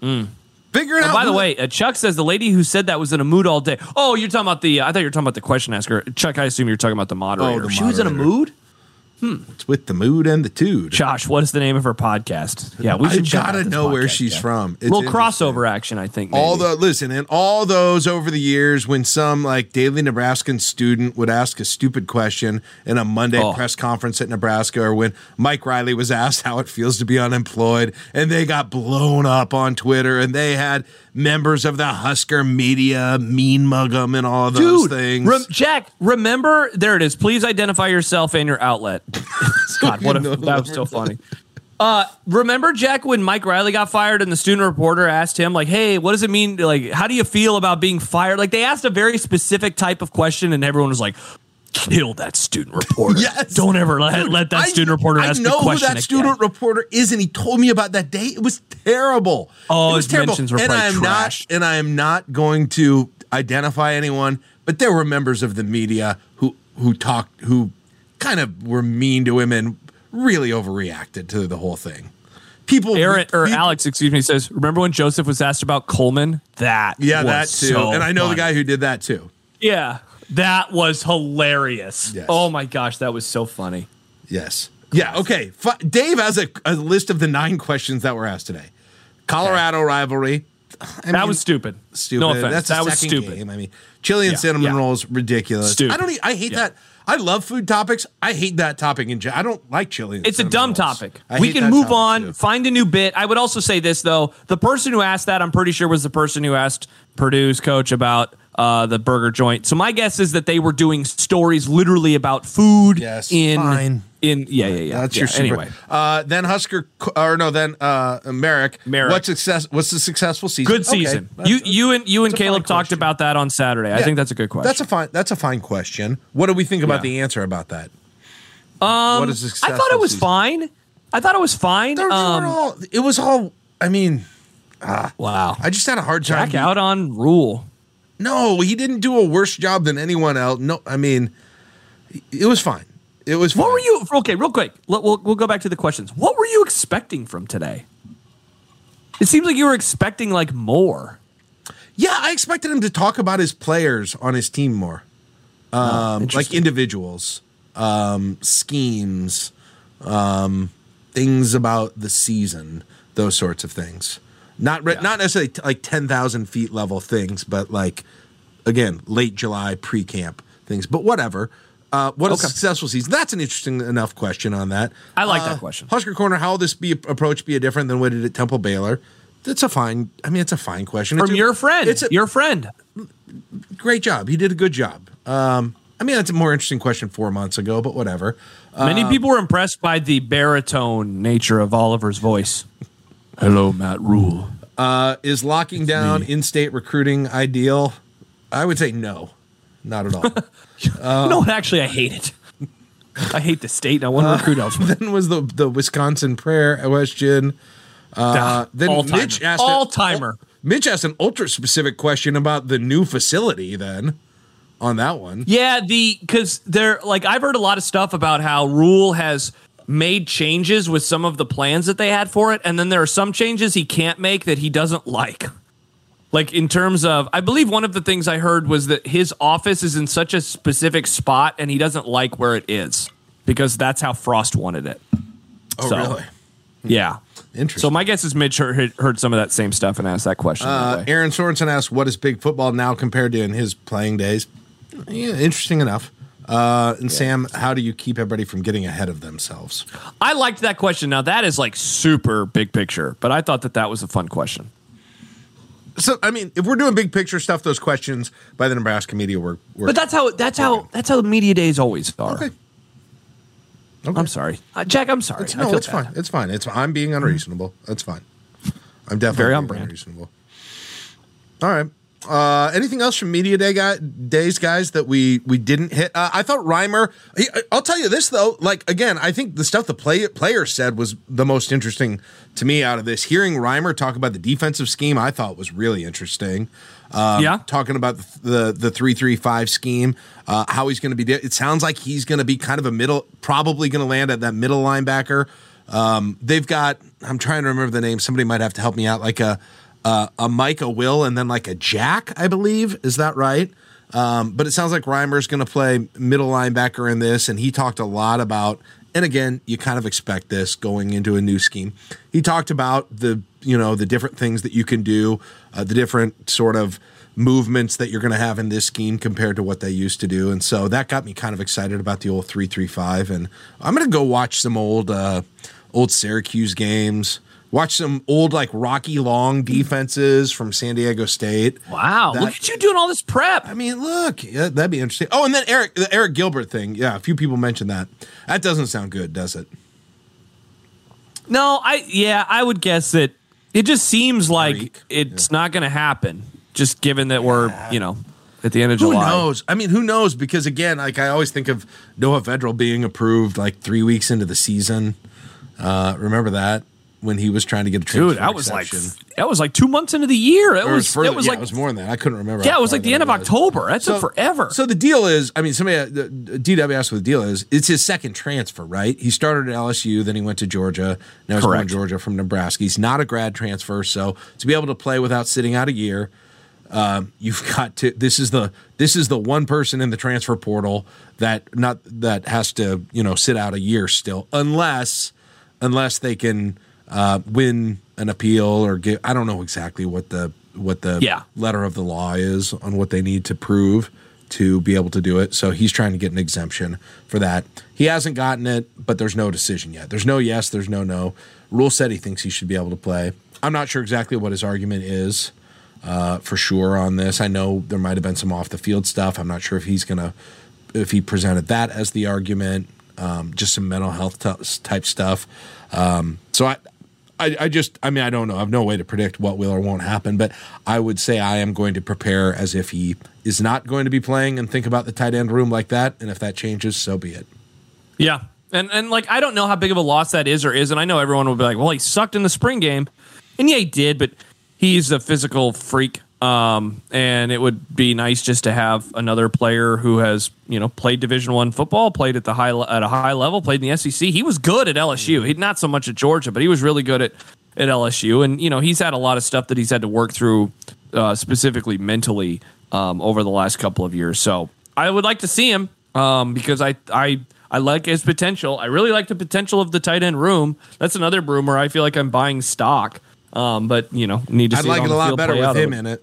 Figuring And out. by the way, uh, Chuck says the lady who said that was in a mood all day. Oh, you're talking about the. Uh, I thought you were talking about the question asker. Chuck, I assume you're talking about the moderator. Oh, the she was in a moderator. Mood. it's with the mood and the tude. Josh, what is the name of her podcast? Yeah, we should gotta know where she's yeah. from. It's little crossover action, I think. All the listen, and all those over the years when some like daily Nebraskan student would ask a stupid question in a Monday Oh. press conference at Nebraska, or when Mike Riley was asked how it feels to be unemployed, and they got blown up on Twitter, and they had members of the Husker media mean mug them and all those Dude, things. rem- Jack, remember there it is. Please identify yourself and your outlet. God, what a, that was so funny. Uh, remember Jack when Mike Riley got fired and the student reporter asked him like, "Hey, what does it mean? Like, how do you feel about being fired?" Like they asked a very specific type of question, and everyone was like, "Kill that student reporter! Yes. Don't ever let, let that I- student reporter I ask know the question who that again." student reporter is, and he told me about that day. It was terrible. Oh, it was his mentions were and I am trash. not, and I am not going to identify anyone, but there were members of the media who who talked, who kind of were mean to him and really overreacted to the whole thing. People, Aaron or people- Alex, excuse me, says, "Remember when Joseph was asked about Coleman? That yeah, that too, so and I know funny. the guy who did that too. Yeah, that was hilarious. Yes. Oh my gosh, that was so funny. Yes. Yeah. Okay. F- Dave has a, a list of the nine questions that were asked today. Colorado rivalry. I that mean, was stupid. stupid. No offense. That's that was stupid. Game. I mean, chili and Yeah, cinnamon yeah. rolls ridiculous. Stupid. I don't. e- I hate Yeah. that. I love food topics. I hate that topic in general. I don't like chili. It's a dumb rolls. topic. I We can move on, too. find a new bit. I would also say this though: the person who asked that, I'm pretty sure, was the person who asked Purdue's coach about uh, the burger joint. So my guess is that they were doing stories literally about food. Yes, in fine. in yeah yeah yeah. That's yeah. your super. anyway. Uh, then Husker or no, then uh, Merrick. Merrick. What success? What's the successful season? Good season. that's- you you and you and that's a fine Caleb talked about that on Saturday. I think that's a good question. That's a fine. That's a fine question. What do we think about Yeah. the answer about that? Um, what is I thought it was season? fine. I thought it was fine. Um, all, it was all. I mean, wow. I just had a hard time. Back out on rule. No, he didn't do a worse job than anyone else. No, I mean, it was fine. It was. What were you? Okay, real quick. We'll we'll go back to the questions. What were you expecting from today? It seems like you were expecting like more. Yeah, I expected him to talk about his players on his team more, um, like Oh, interesting. individuals, um, schemes, um, things about the season, those sorts of things. Not re- not necessarily t- like ten thousand feet level things, but like again, late July pre camp things. But whatever. Uh, what a successful season. That's an interesting enough question on that. I like Uh, that question. Husker Corner, how will this be approach be different than what it did at Temple Baylor? That's a fine. I mean, it's a fine question. It's From a- your friend. It's a your friend. great job. He did a good job. Um, I mean, that's a more interesting question four months ago, but whatever. Many people were impressed by the baritone nature of Oliver's voice. Hello, Matt Rhule. Uh, is locking down in-state recruiting ideal? I would say no, not at all. no, actually, I hate it. I hate the state, and I want to recruit elsewhere. then was the the Wisconsin prayer question. Uh, then all timer. Mitch asked all timer. Mitch asked an ultra specific question about the new facility. Then on that one, Yeah, the because they're like I've heard a lot of stuff about how Rhule has made changes with some of the plans that they had for it, and then there are some changes he can't make that he doesn't like. Like in terms of, I believe one of the things I heard was that his office is in such a specific spot, and he doesn't like where it is because that's how Frost wanted it. oh So, really? Yeah. Interesting. So my guess is Mitch heard, heard some of that same stuff and asked that question. Uh, way. Aaron Sorensen asked, "What is big football now compared to in his playing days?" Yeah, interesting enough. Uh, and Sam, how do you keep everybody from getting ahead of themselves? I liked that question. Now that is like super big picture, but I thought that that was a fun question. So, I mean, if we're doing big picture stuff, those questions by the Nebraska media were. were But that's how that's how that's how the media days always are. okay. I'm sorry, uh, Jack. I'm sorry. It's, no, it's bad. fine. It's fine. It's I'm being unreasonable. That's fine. I'm definitely Very on being brand. unreasonable. All right. Uh, anything else from media day guy, days, guys, that we we didn't hit? Uh, I thought Reimer. He, I'll tell you this though. Like again, I think the stuff the play, player said was the most interesting to me out of this. Hearing Reimer talk about the defensive scheme, I thought was really interesting. Um, Yeah. talking about the the, the three three five scheme, uh, how he's going to be. di- It sounds like he's going to be kind of a middle, probably going to land at that middle linebacker. Um, they've got. I'm trying to remember the name. Somebody might have to help me out. Like a uh, a Mike, a Will, and then like a Jack. I believe is that right? Um, but it sounds like Reimer's going to play middle linebacker in this, and he talked a lot about. And again, you kind of expect this going into a new scheme. He talked about the you know the different things that you can do, uh, the different sort of movements that you're going to have in this scheme compared to what they used to do, and so that got me kind of excited about the old three three five. And I'm going to go watch some old uh, old Syracuse games. Watch some old like Rocky Long defenses from San Diego State. Wow, That- look at you doing all this prep. I mean, look, yeah, that'd be interesting. Oh, and then Eric, the Arik Gilbert thing. Yeah, a few people mentioned that. That doesn't sound good, does it? No, I yeah, I would guess that it just seems like it's not going to happen. Just given that we're you know at the end of Who July. Who knows? I mean, who knows? Because again, like I always think of Noah Vedral being approved like three weeks into the season. Uh, remember that when he was trying to get a Dude, that was like that was like two months into the year. That was further- that was yeah, like it was more than that. I couldn't remember. yeah, it was like the end of. October. That took forever. So the deal is, I mean, somebody, the- DW asked what the deal is. It's his second transfer, right? He started at LSU, then he went to Georgia. Now he's going to Georgia from Nebraska. He's not a grad transfer, so to be able to play without sitting out a year, um, you've got to. This is the this is the one person in the transfer portal that not that has to you know sit out a year still, unless unless they can uh, win an appeal or get. I don't know exactly what the what the Yeah. letter of the law is on what they need to prove to be able to do it. So he's trying to get an exemption for that. He hasn't gotten it, but there's no decision yet. There's no yes, there's no no. Rhule said he thinks he should be able to play. I'm not sure exactly what his argument is uh, for sure on this. I know there might have been some off the field stuff. I'm not sure if he's gonna if he presented that as the argument. Um, just some mental health t- type stuff. Um, so I, I, I just, I mean, I don't know. I have no way to predict what will or won't happen, but I would say I am going to prepare as if he is not going to be playing and think about the tight end room like that. And if that changes, so be it. yeah, And and like I don't know how big of a loss that is or isn't. I know everyone will be like, well, he sucked in the spring game, and yeah, he did, but he's a physical freak. Um, and it would be nice just to have another player who has you know played Division One football, played at the high at a high level, played in the SEC. He was good at LSU. He not so much at Georgia, but he was really good at at LSU. And you know he's had a lot of stuff that he's had to work through, uh, specifically mentally, um, over the last couple of years. So I would like to see him um, because I I. I like his potential. I really like the potential of the tight end room. That's another room where I feel like I'm buying stock. Um, but you know, need to. I'd see like it, it a lot better with him in it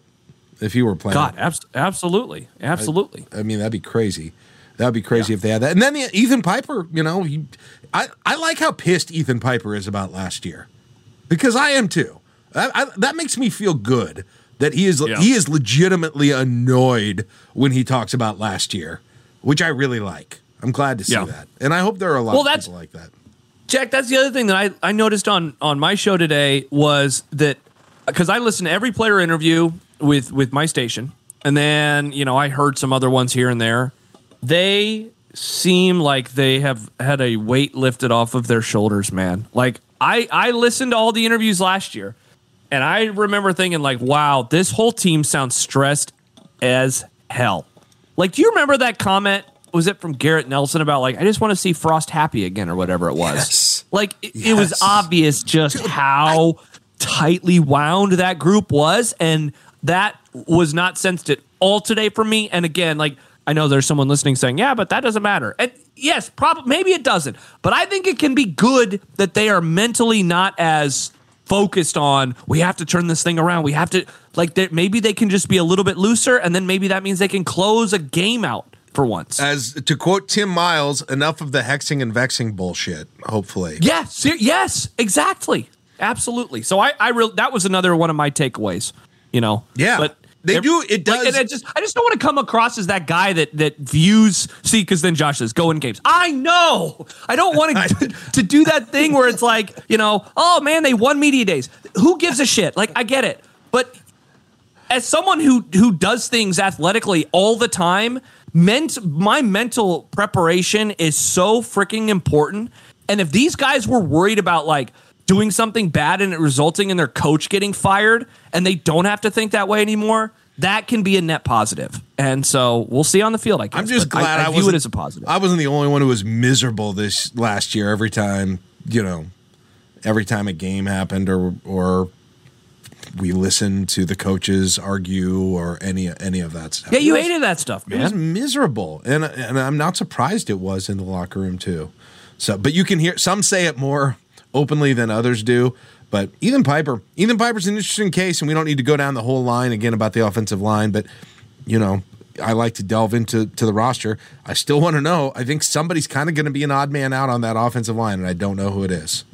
if he were playing. God, abs- absolutely, absolutely. I mean, that'd be crazy. That'd be crazy if they had that. And then the, Ethan Piper, you know, he, I, I like how pissed Ethan Piper is about last year because I am too. I, I, that makes me feel good that he is Yeah. he is legitimately annoyed when he talks about last year, which I really like. I'm glad to see Yeah. that, and I hope there are a lot Well, of that's- people like that. Jack, that's the other thing that I, I noticed on on my show today was that because I listen to every player interview with with my station, and then you know I heard some other ones here and there. They seem like they have had a weight lifted off of their shoulders, man. Like I I listened to all the interviews last year, and I remember thinking like, wow, this whole team sounds stressed as hell. Like, do you remember that comment? Was it from Garrett Nelson about like I just want to see Frost happy again or whatever it was? Yes. Like it, it was obvious just how tightly wound that group was, and that was not sensed at all today for me. And again, like I know there's someone listening saying, "Yeah, but that doesn't matter." And yes, probably maybe it doesn't, but I think it can be good that they are mentally not as focused on we have to turn this thing around. We have to like that. Maybe they can just be a little bit looser, and then maybe that means they can close a game out for once. As to quote Tim Miles, enough of the hexing and vexing bullshit. Hopefully, Yes, yes, exactly, absolutely. So I, I real that was another one of my takeaways. You know, Yeah. but They do- it like, does- and I just, I just don't want to come across as that guy that that views. See, because then Josh says, "Go in games." I know. I don't want to to do that thing where it's like, you know, oh man, they won media days. Who gives a shit? Like, I get it, but as someone who who does things athletically all the time, ment my mental preparation is so freaking important. And if these guys were worried about like doing something bad and it resulting in their coach getting fired and they don't have to think that way anymore, that can be a net positive. And so we'll see on the field, I guess. I'm just but glad I, I, I view wasn't, it as a positive. I wasn't the only one who was miserable this last year. Every time, you know, every time a game happened, or or we listened to the coaches argue, or any any of that stuff. yeah, you was- hated that stuff, man. It was miserable, and and I'm not surprised it was in the locker room too. So, but you can hear some say it more openly than others do. But Ethan Piper, Ethan Piper's an interesting case, and we don't need to go down the whole line again about the offensive line. But you know, I like to delve into to the roster. I still want to know. I think somebody's kind of going to be an odd man out on that offensive line, and I don't know who it is.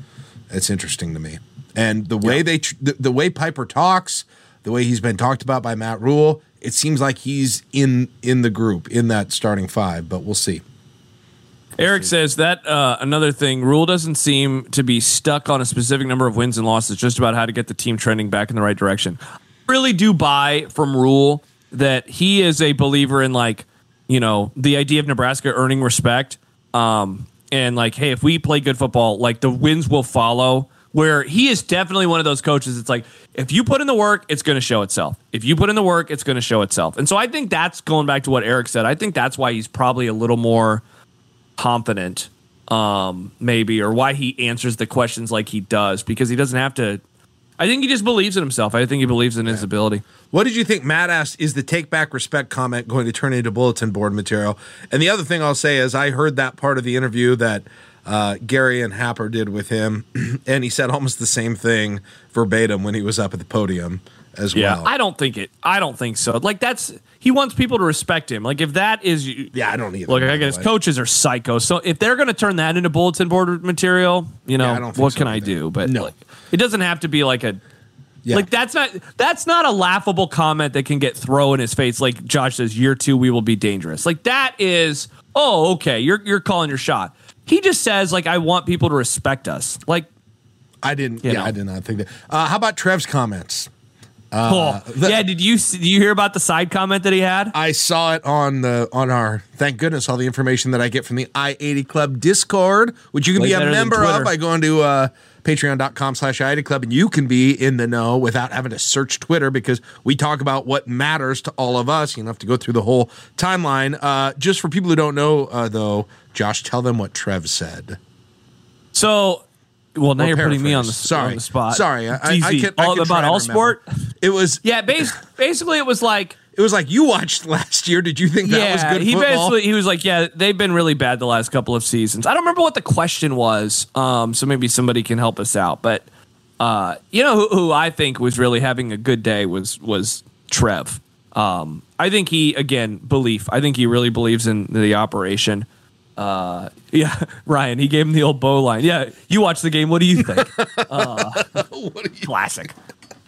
It's interesting to me, and the way they tr- the, the way Piper talks, the way he's been talked about by Matt Rhule, it seems like he's in in the group in that starting five. But we'll see. Eric says that uh, another thing, Rhule doesn't seem to be stuck on a specific number of wins and losses, just about how to get the team trending back in the right direction. I really do buy from Rhule that he is a believer in like, you know, the idea of Nebraska earning respect. Um, and like, hey, if we play good football, like the wins will follow. Where he is definitely one of those coaches. It's like if you put in the work, it's going to show itself. If you put in the work, it's going to show itself. And so I think that's going back to what Eric said. I think that's why he's probably a little more confident um maybe or why he answers the questions like he does because he doesn't have to I think he just believes in himself. I think he believes in his ability. What did you think? Matt asked, "Is the take back respect comment going to turn into bulletin board material?" And the other thing I'll say is, I heard that part of the interview that uh, Gary and Happer did with him, and he said almost the same thing verbatim when he was up at the podium as Yeah, well. I don't think it. I don't think so. Like that's he wants people to respect him. Like if that is yeah, I don't either. Look, I guess way. coaches are psycho. So if they're going to turn that into bulletin board material, you know, Yeah, I don't think what so can I either. do? But No. like, it doesn't have to be like a Yeah. like that's not that's not a laughable comment that can get thrown in his face. Like Josh says, year two we will be dangerous. Like that is oh okay, you're you're calling your shot. He just says like I want people to respect us. Like I didn't. You yeah, know. I did not think that. Uh, how about Trev's comments? Oh, yeah, did you did you hear about the side comment that he had? I saw it on the on our thank goodness all the information that I get from the I eighty Club Discord, which you can Way be a member of by going to uh, patreon.com slash I eighty Club, and you can be in the know without having to search Twitter because we talk about what matters to all of us. You don't have to go through the whole timeline. Uh, just for people who don't know, uh, though, Josh, tell them what Trev said. So, well, now Or you're putting me on the. Sorry. on the spot. Sorry, I- I- I can- I can about all sport. It was Yeah, bas- basically, it was like it was like you watched last year. Did you think that was good he football? basically he was like, yeah, they've been really bad the last couple of seasons. I don't remember what the question was, um, so maybe somebody can help us out. But uh, you know who, who I think was really having a good day was was Trev. Um, I think he again belief. I think he really believes in the operation. Uh, yeah, Ryan. He gave him the old bow line. Yeah, you watch the game. What do you think? Classic.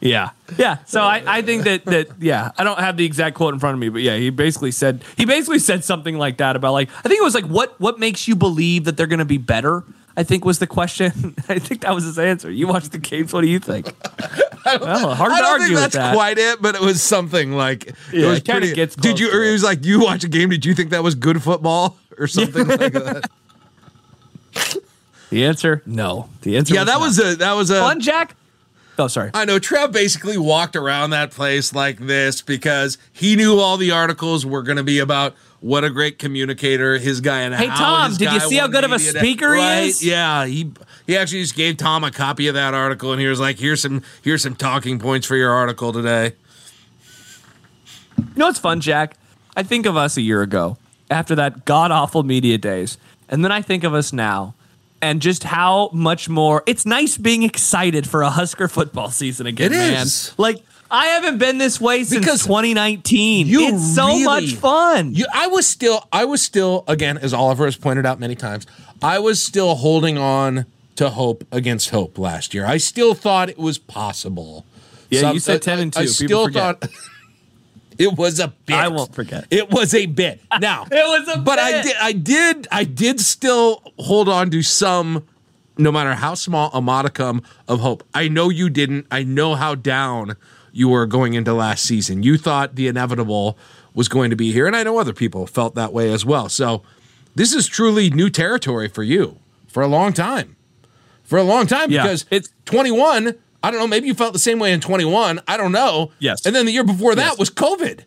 Yeah. Yeah. So I, I think that that yeah, I don't have the exact quote in front of me, but yeah, he basically said he basically said something like that about like I think it was like what what makes you believe that they're gonna be better? I think was the question. I think that was his answer. You watched the games, what do you think? well, hard I to don't argue think with that's that. quite it, but it was something like it was it kinda pretty. gets did you? Or it. he was like, "You watch a game? Did you think that was good football or something like that?" the answer? No. The answer Yeah, that not. was a that was a. fun, Jack. Oh, sorry. I know Trev basically walked around that place like this because he knew all the articles were going to be about what a great communicator his guy and Hey, Tom, did you see how good of a speaker he Right, is? Yeah, he he actually just gave Tom a copy of that article and he was like, "Here's some here's some talking points for your article today." You know what's fun, Jack? I think of us a year ago after that god awful media days, and then I think of us now and just how much more it's nice being excited for a Husker football season again, It man. is. Like I haven't been this way since Because 2019. you it's so really- much fun. You, I was still, I was still, again, as Oliver has pointed out many times, I was still holding on to hope against hope last year. I still thought it was possible. Yeah, you said 10 and I, I still forget. thought it was a bit. I won't forget. It was a bit. Now, It was a bit but I did, I did, I did still hold on to some, no matter how small a modicum of hope. I know you didn't. I know how down you were going into last season. You thought the inevitable was going to be here, and I know other people felt that way as well. So, this is truly new territory for you for a long time. For a long time, Yeah, because it's- 21. I don't know. Maybe you felt the same way in 21. I don't know. Yes. And then the year before that Yes. was COVID.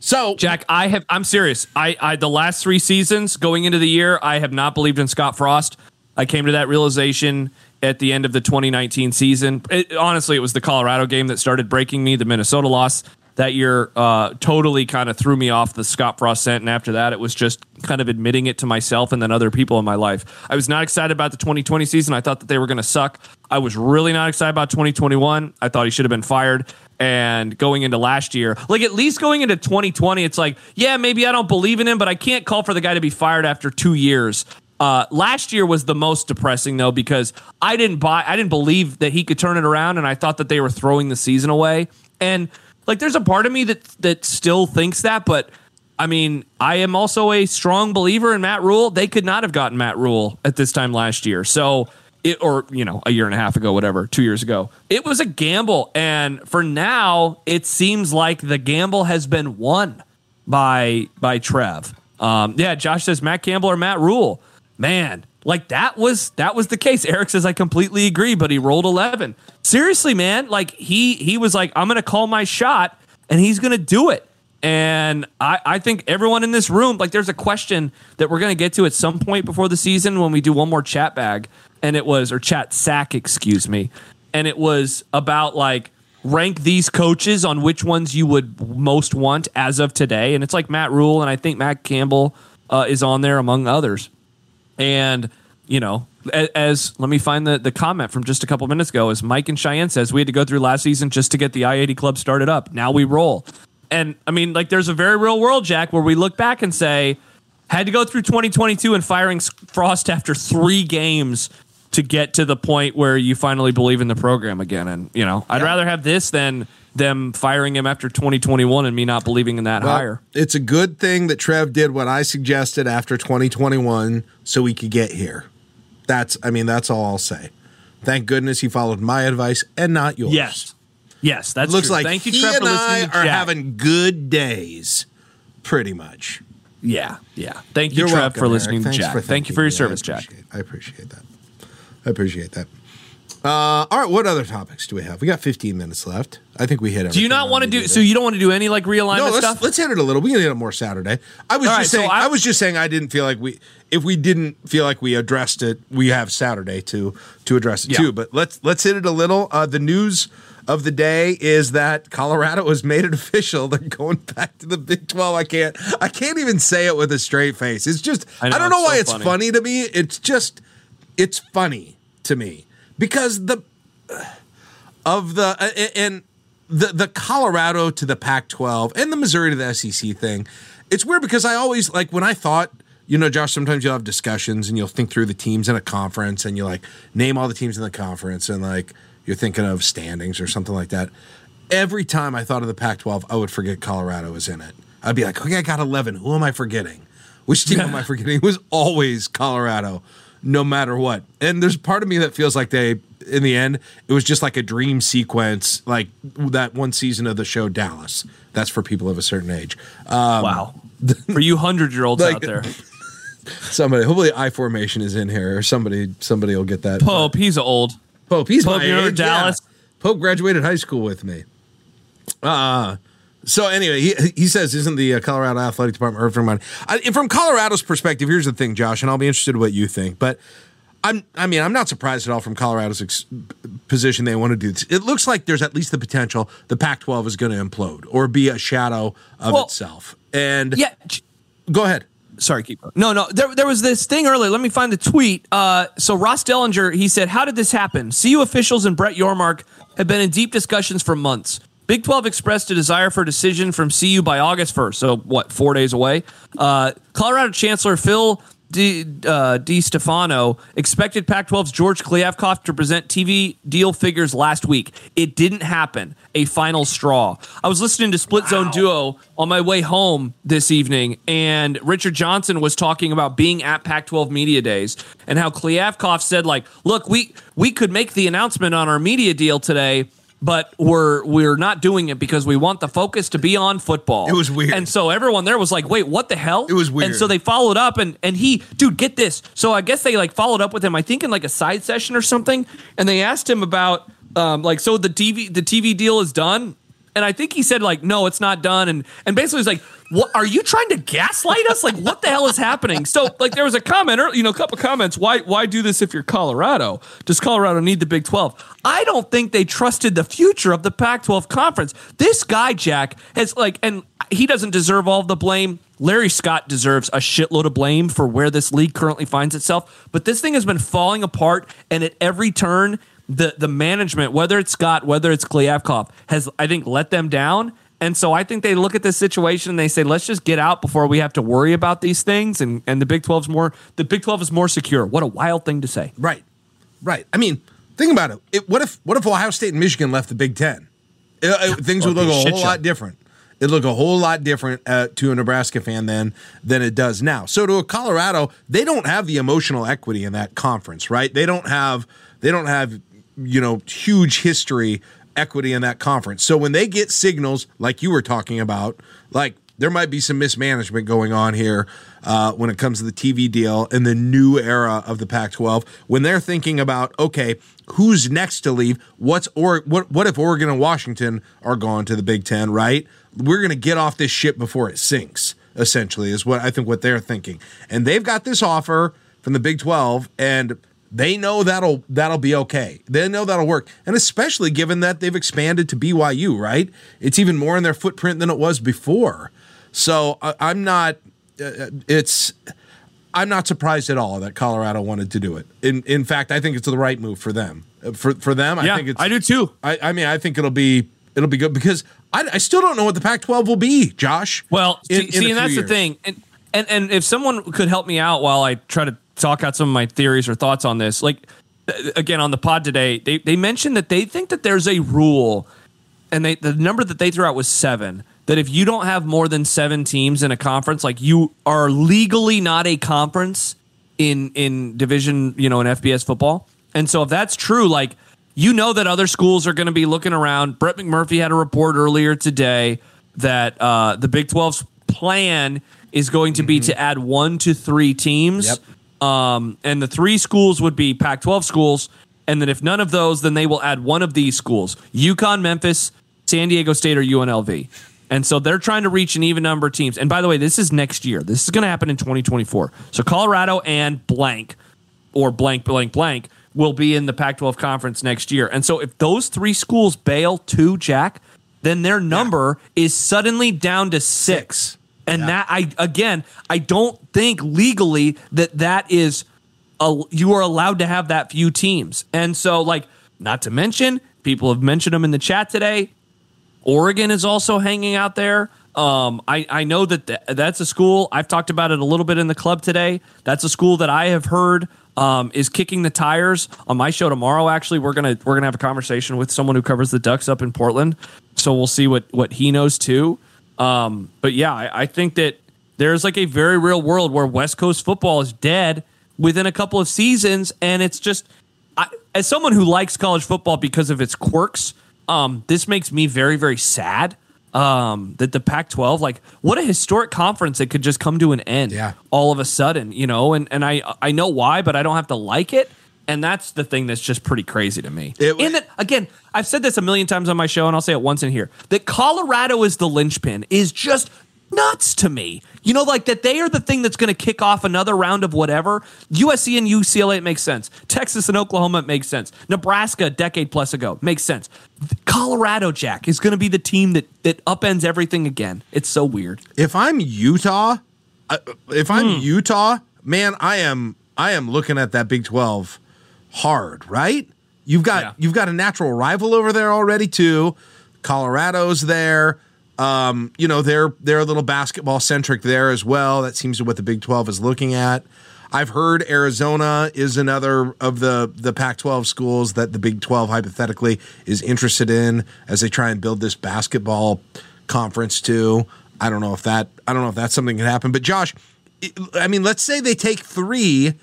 So Jack, I have. I'm serious. I, I the last three seasons going into the year, I have not believed in Scott Frost. I came to that realization at the end of the 2019 season. It, honestly, it was the Colorado game that started breaking me. The Minnesota loss that year uh, totally kind of threw me off the Scott Frost scent, and after that, it was just kind of admitting it to myself and then other people in my life. I was not excited about the 2020 season. I thought that they were going to suck. I was really not excited about 2021. I thought he should have been fired and going into last year, like at least going into 2020, it's like, yeah, maybe I don't believe in him, but I can't call for the guy to be fired after two years. Uh, last year was the most depressing though because I didn't buy, I didn't believe that he could turn it around, and I thought that they were throwing the season away. And like, there's a part of me that that still thinks that, but I mean, I am also a strong believer in Matt Rhule. They could not have gotten Matt Rhule at this time last year. So it, or you know, a year and a half ago, whatever, two years ago. It was a gamble, and for now, it seems like the gamble has been won by by Trev. Um, yeah, Josh says Matt Campbell or Matt Rhule. Man, like that was that was the case. Eric says I completely agree, but he rolled eleven. Seriously, man, like he he was like, I'm gonna call my shot, and he's gonna do it. And I, I think everyone in this room, like, there's a question that we're going to get to at some point before the season when we do one more chat bag. And it was, or chat sack, excuse me. And it was about like, rank these coaches on which ones you would most want as of today. And it's like Matt Rhule, and I think Matt Campbell uh, is on there among others. And, you know, as, as let me find the, the comment from just a couple minutes ago, as Mike and Cheyenne says, we had to go through last season just to get the I 80 club started up. Now we roll. And I mean, like, there's a very real world, Jack, where we look back and say, had to go through 2022 and firing Frost after three games to get to the point where you finally believe in the program again. And, you know, I'd rather have this than them firing him after 2021 and me not believing in that Well, hire. It's a good thing that Trev did what I suggested after 2021 so we could get here. That's I mean that's all I'll say. Thank goodness he followed my advice and not yours. Yes. Yes, that's looks true. like Thank you, he Trev, and for I listening to are having good days, pretty much. Yeah, yeah. Thank you, You're Trev, welcome, for Eric. listening Thanks Jack. Thank you for your service, I Jack. I appreciate that. I appreciate that. Uh, all right, what other topics do we have? We got 15 minutes left. I think we hit it. Do you not want to do? So you don't want to do any like realignment no, let's, stuff? let's hit it a little. We can hit it more Saturday. I was All just right, so saying. I- I, was just saying. I didn't feel like we. If we didn't feel like we addressed it, we have Saturday to to address it Yeah. too. But let's let's hit it a little. Uh, the news of the day is that Colorado has made it official. They're going back to the Big Twelve. I can't. I can't even say it with a straight face. It's just. I I, don't know it's why so it's funny. funny to me. It's just. It's funny to me because the of the and the the Colorado to the Pac-12 and the Missouri to the SEC thing. It's weird because I always like when I thought, you know, Josh. Sometimes you'll have discussions and you'll think through the teams in a conference and you like name all the teams in the conference and like you're thinking of standings or something like that. Every time I thought of the Pac-12, I would forget Colorado was in it. I'd be like, okay, I got 11. Who am I forgetting? Which team am I forgetting? It was always Colorado, no matter what. And there's part of me that feels like they, in the end, it was just like a dream sequence, like that one season of the show Dallas. That's for people of a certain age. Um, wow. For you hundred year olds Like- out there, somebody, hopefully, I formation is in here, or somebody, somebody will get that. Pope, he's old. Pope, he's Pope, my age, yeah. Dallas? Pope graduated high school with me. Uh so anyway, he, he says, "Isn't the uh, Colorado Athletic Department earning money?" I, from Colorado's perspective, here's the thing, Josh, and I'll be interested in what you think. But I'm, I mean, I'm not surprised at all from Colorado's ex- position they want to do this. It looks like there's at least the potential the Pac-12 is going to implode or be a shadow of Well, itself. And Yeah. go ahead. Sorry, keep going. No, no. There, there was this thing earlier. Let me find the tweet. Uh, so Ross Dellenger, he said, "How did this happen? CU officials and Brett Yormark have been in deep discussions for months. Big 12 expressed a desire for a decision from CU by August 1st. So what? Four days away. Uh, Colorado Chancellor Phil." Di, uh, Stefano expected Pac-12's George Kliavkoff to present TV deal figures last week. It didn't happen. A final straw. I was listening to Split Zone Duo on my way home this evening, and Richard Johnson was talking about being at Pac-12 Media Days and how Kliavkoff said, like, look, we we could make the announcement on our media deal today, but we're we're not doing it because we want the focus to be on football. It was weird. And so everyone there was like, wait, what the hell? It was weird. And so they followed up and and he, dude, get this. So I guess they like followed up with him, I think in like a side session or something, and they asked him about um like so the TV the TV deal is done. And I think he said like, no, it's not done. And and basically he's like, what are you trying to gaslight us? Like, what the hell is happening? So like there was a comment, or you know, a couple comments. Why why do this if you're Colorado? Does Colorado need the Big 12? I don't think they trusted the future of the Pac-12 conference. This guy, Jack, has like, and he doesn't deserve all the blame. Larry Scott deserves a shitload of blame for where this league currently finds itself. But this thing has been falling apart, and at every turn, the the management, whether it's Scott, whether it's Kliavkoff, has I think let them down. And so I think they look at this situation and they say, let's just get out before we have to worry about these things. And and the Big 12's more the Big 12 is more secure. What a wild thing to say. Right, right. I mean, think about it. it what if what if Ohio State and Michigan left the Big Ten? Uh, uh, things would look a a whole show. lot different. It'd look a whole lot different uh, to a Nebraska fan then than it does now. So to a Colorado, they don't have the emotional equity in that conference, right? They don't have they don't have you know huge history equity in that conference. So when they get signals like you were talking about, like there might be some mismanagement going on here uh, when it comes to the TV deal in the new era of the Pac-12. When they're thinking about, okay, who's next to leave? What's or what? What if Oregon and Washington are gone to the Big Ten? Right? We're going to get off this ship before it sinks. Essentially, is what I think what they're thinking, and they've got this offer from the Big 12, and they know that'll that'll be okay. They know that'll work, and especially given that they've expanded to BYU, right? It's even more in their footprint than it was before. So I, I'm not. Uh, it's. I'm not surprised at all that Colorado wanted to do it. In in fact, I think it's the right move for them. Uh, For for them, I yeah, think it's. I do too. I, I mean, I think it'll be it'll be good because I, I still don't know what the Pac-12 will be, Josh. Well, in- see, in see, and that's the thing. And, and and if someone could help me out while I try to talk out some of my theories or thoughts on this, like uh, again on the pod today, they they mentioned that they think that there's a rule, and they the number that they threw out was seven. That if you don't have more than seven teams in a conference, like you are legally not a conference in in division, you know, in FBS football. And so if that's true, like you know that other schools are going to be looking around. Brett McMurphy had a report earlier today that uh, the Big 12's plan is going to be to add one to three teams. Yep. Um, and the three schools would be Pac 12 schools. And then if none of those, then they will add one of these schools UConn, Memphis, San Diego State, or UNLV. And so they're trying to reach an even number of teams. And by the way, this is next year. This is going to happen in 2024. So Colorado and blank or blank, blank, blank will be in the Pac 12 conference next year. And so if those three schools bail to Jack, then their number is suddenly down to six. And that I again, I don't think legally that that is a, you are allowed to have that few teams. And so like not to mention, people have mentioned them in the chat today. Oregon is also hanging out there. Um, I, I know that th- that's a school. I've talked about it a little bit in the club today. That's a school that I have heard um, is kicking the tires on my show tomorrow. Actually, we're gonna we're gonna have a conversation with someone who covers the Ducks up in Portland. So we'll see what what he knows too. Um, but yeah, I, I think that there's like a very real world where West Coast football is dead within a couple of seasons, and it's just I, as someone who likes college football because of its quirks, um, this makes me very very sad. Um, that the Pac-12, like, what a historic conference that could just come to an end, Yeah. all of a sudden, you know, and and I I know why, but I don't have to like it. And that's the thing that's just pretty crazy to me. It- and that again, I've said this a million times on my show, and I'll say it once in here. That Colorado is the linchpin is just nuts to me. You know, like that they are the thing that's going to kick off another round of whatever. USC and UCLA it makes sense. Texas and Oklahoma it makes sense. Nebraska a decade plus ago makes sense. Colorado Jack is going to be the team that that upends everything again. It's so weird. if I'm Utah, uh, if I'm Hmm. Utah, man, I am I am looking at that Big 12 hard, right? You've got Yeah. you've got a natural rival over there already too. Colorado's there. Um, you know, they're they're a little basketball centric there as well. That seems to what the Big 12 is looking at. I've heard Arizona is another of the the Pac-12 schools that the Big 12 hypothetically is interested in as they try and build this basketball conference too. I don't know if that I don't know if that's something that can happen. But Josh, I mean, let's say they take three.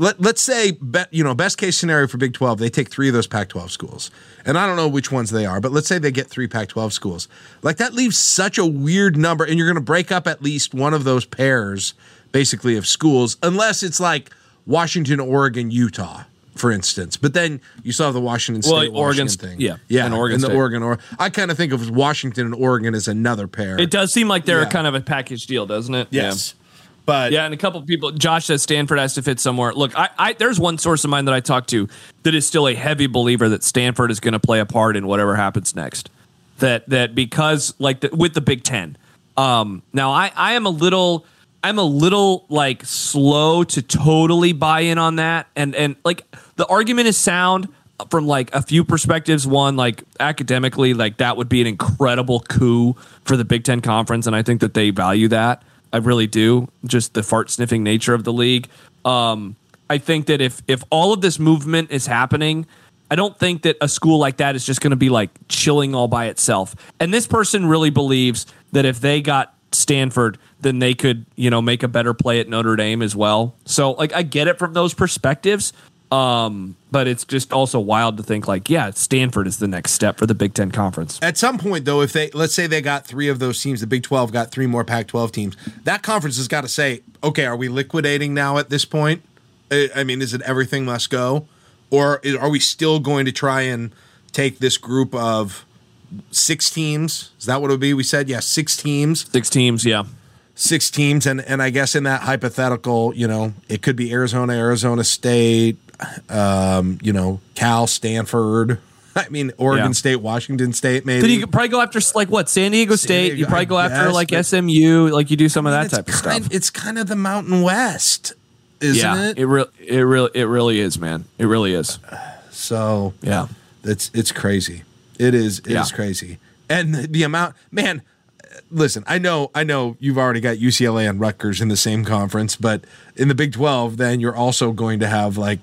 Let, let's say, be, you know, best case scenario for Big 12, they take three of those Pac 12 schools. And I don't know which ones they are, but let's say they get three Pac 12 schools. Like that leaves such a weird number. And you're going to break up at least one of those pairs, basically, of schools, unless it's like Washington, Oregon, Utah, for instance. But then you still have the Washington State Well, Washington Oregon's- thing. yeah, Yeah. and Oregon and the State. Oregon. Or, I kind of think of Washington and Oregon as another pair. It does seem like they're Yeah. kind of a package deal, doesn't it? Yes. But Yeah, and a couple people. Josh says Stanford has to fit somewhere. Look, I, I there's one source of mine that I talked to that is still a heavy believer that Stanford is going to play a part in whatever happens next. That that because like the, with the Big Ten. Um, now I I am a little I'm a little like slow to totally buy in on that, and and like the argument is sound from like a few perspectives. One, like academically, like that would be an incredible coup for the Big Ten conference, and I think that they value that. I really do. Just the fart sniffing nature of the league. Um, I think that if if all of this movement is happening, I don't think that a school like that is just going to be like chilling all by itself. And this person really believes that if they got Stanford, then they could, you know, make a better play at Notre Dame as well. So like I get it from those perspectives. Um, but it's just also wild to think like, yeah, Stanford is the next step for the Big Ten conference. At some point, though, if they let's say they got three of those teams, the Big Twelve got three more Pac-12 teams. That conference has got to say, okay, are we liquidating now at this point? I I mean, is it everything must go, or are we still going to try and take this group of six teams? Is that what it would be? We said, yeah, six teams, Six teams, yeah. six teams, and and I guess in that hypothetical, you know, it could be Arizona, Arizona State, um, you know, Cal, Stanford. I mean, Oregon Yeah. State, Washington State, maybe. Then you could probably go after like what San Diego State. Diego, you probably I go after guess, like SMU. Like you do some of that type of kind, stuff. It's kind of the Mountain West, isn't yeah, it? it real it really it really is, man. It really is. so Yeah. it's it's crazy. It is it is Yeah. crazy, and the, the amount, man. Listen, I know, I know you've already got UCLA and Rutgers in the same conference, but in the Big Twelve, then you're also going to have like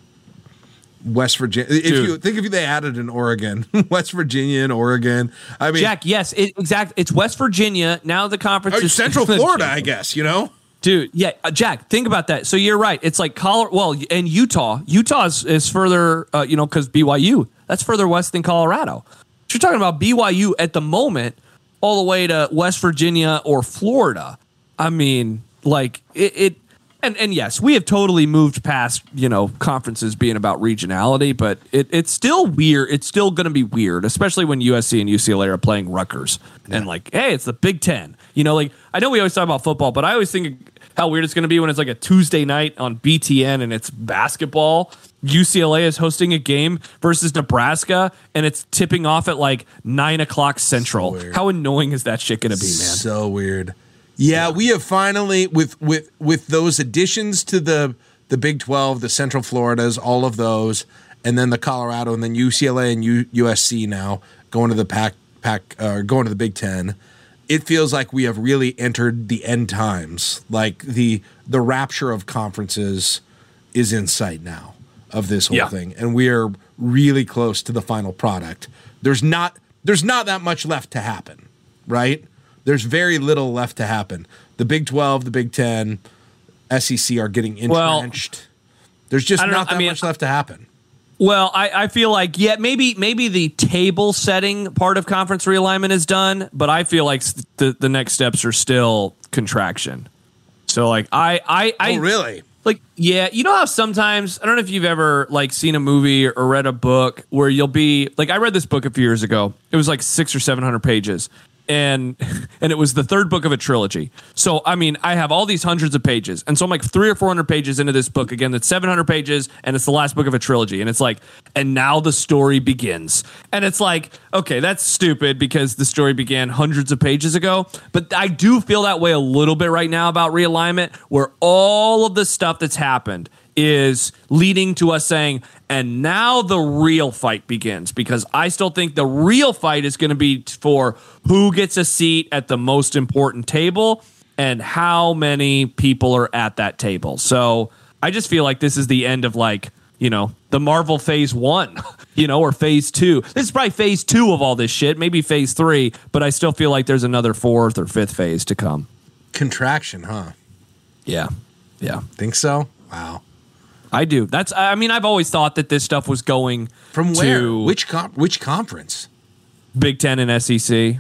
West Virginia. If Dude. you think if they added an Oregon, West Virginia and Oregon, I mean, Jack, yes, it, exact. It's West Virginia now. The conference is Central Florida, I guess. You know, Dude, yeah, uh, Jack, think about that. So you're right. It's like Colorado. Well, and Utah. Utah is, is further, uh, you know, because BYU that's further west than Colorado. So you're talking about BYU at the moment, all the way to West Virginia or Florida. I mean, like it, it and and yes, we have totally moved past you know conferences being about regionality, but it, it's still weird. It's still going to be weird, especially when USC and UCLA are playing Rutgers and like, hey, it's the Big Ten. You know, like I know we always talk about football, but I always think how weird it's going to be when it's like a Tuesday night on BTN and it's basketball. UCLA is hosting a game versus Nebraska, and it's tipping off at like nine o'clock central. So how annoying is that shit going to be, man? So weird. Yeah, we have finally with with with those additions to the the Big Twelve, the Central Floridas, all of those, and then the Colorado, and then UCLA and U, USC now going to the pack pack uh, going to the Big Ten. It feels like we have really entered the end times. Like the the rapture of conferences is in sight now of this whole Yeah. thing, and we are really close to the final product. There's not there's not that much left to happen, right? There's very little left to happen. The Big 12, the Big 10, SEC are getting Well, entrenched. There's just know. that I mean, much left to happen. Well, I, I feel like yeah, maybe maybe the table setting part of conference realignment is done, but I feel like the the next steps are still contraction. So like I I oh, I oh, really? like yeah, you know how sometimes I don't know if you've ever like seen a movie or read a book where you'll be like I read this book a few years ago. It was like six or seven hundred pages. And and it was the third book of a trilogy. So I mean, I have all these hundreds of pages, and so I'm like three or four hundred pages into this book again. That's seven hundred pages, and it's the last book of a trilogy. And it's like, and now the story begins. And it's like, okay, that's stupid because the story began hundreds of pages ago. But I do feel that way a little bit right now about realignment, where all of the stuff that's happened is leading to us saying, and now the real fight begins because I still think the real fight is going to be for who gets a seat at the most important table and how many people are at that table. So I just feel like this is the end of like, you know, the Marvel phase one, you know, or phase two. This is probably phase two of all this shit, maybe phase three, but I still feel like there's another fourth or fifth phase to come. Contraction, huh? Yeah. Yeah. Think so? Wow. I do. That's. I mean, I've always thought that this stuff was going From where? to Which com- which conference? Big Ten and SEC.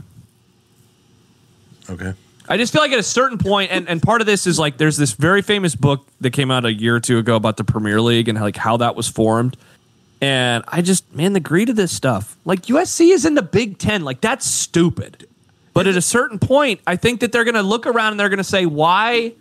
Okay. I just feel like at a certain point, and, and part of this is like there's this very famous book that came out a year or two ago about the Premier League and like how that was formed. And I just, man, the greed of this stuff. Like USC is in the Big Ten. Like that's stupid. But at a certain point, I think that they're going to look around and they're going to say, why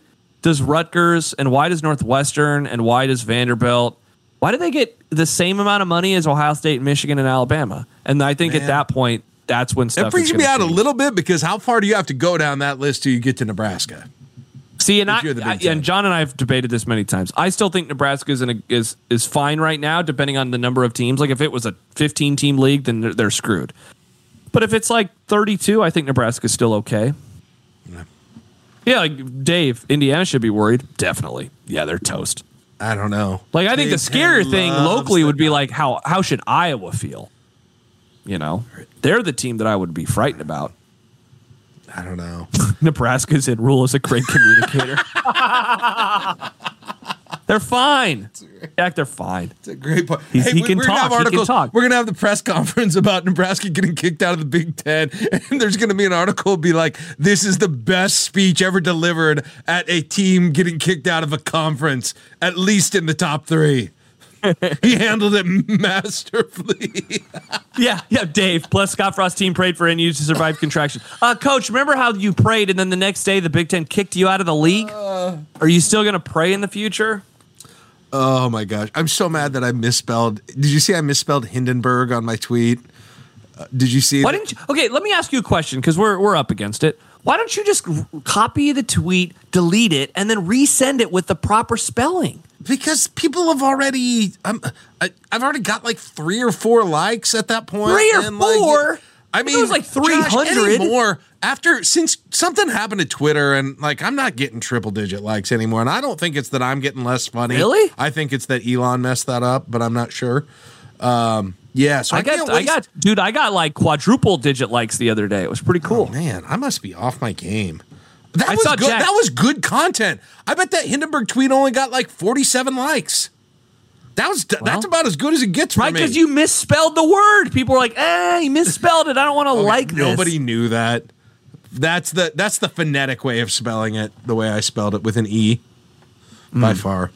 does Rutgers and why does Northwestern and why does Vanderbilt, why do they get the same amount of money as Ohio State, Michigan, and Alabama? And I think at that point, that's when stuff That is brings me out a little bit because how far do you have to go down that list till you get to Nebraska? See, and I, I- and John and I have debated this many times. I still think Nebraska is in a, is is fine right now, depending on the number of teams. Like if it was a 15 team league, then they're, they're screwed. But if it's like 32, I think Nebraska's still okay. Yeah, like Dave, Indiana should be worried. Definitely. Yeah, they're toast. I don't know. Like I think the Big Ten scarier thing loves locally the- would be like how how should Iowa feel? You know, they're the team that I would be frightened about. I don't know. Nebraska's in rule as a great communicator. they're fine. Jack, they're fine. It's a great point. He's- he can we're gonna talk. have He can articles. talk. We're gonna have the press conference about Nebraska getting kicked out of the Big Ten, and there's gonna be an article be like, "This is the best speech ever delivered at a team getting kicked out of a conference, at least in the top three. he handled it masterfully. Yeah, yeah, Dave. Plus, Scott Frost team prayed for NU to survive contraction. Uh, Coach, remember how you prayed and then the next day the Big Ten kicked you out of the league? Are you still going to pray in the future? Oh my gosh, I'm so mad that I misspelled. Did you see I misspelled Hindenburg on my tweet? Uh, did you see? Why that? didn't you? Okay, let me ask you a question because we're we're up against it. Why don't you just r- copy the tweet, delete it, and then resend it with the proper spelling? because people have already I'm, I, I've already got like three or four likes at that point. Three or and, like, four? I mean, it was like Josh, 300. anymore after since something happened to Twitter and like I'm not getting triple digit likes anymore, and I don't think it's that I'm getting less funny. Really? I think it's that Elon messed that up, but I'm not sure. Um, yeah, so I, I got, I got, dude, I got like quadruple digit likes the other day. It was pretty cool. Man, I must be off my game. That I was good. Jack. That was good content. I bet that Hindenburg tweet only got like 47 likes. That was that's about as good as it gets for right because you misspelled the word. People were like, "Eh, you misspelled it. I don't want to Okay, like this." Nobody knew that. That's the that's the phonetic way of spelling it. The way I spelled it with an e, by Hmm. far.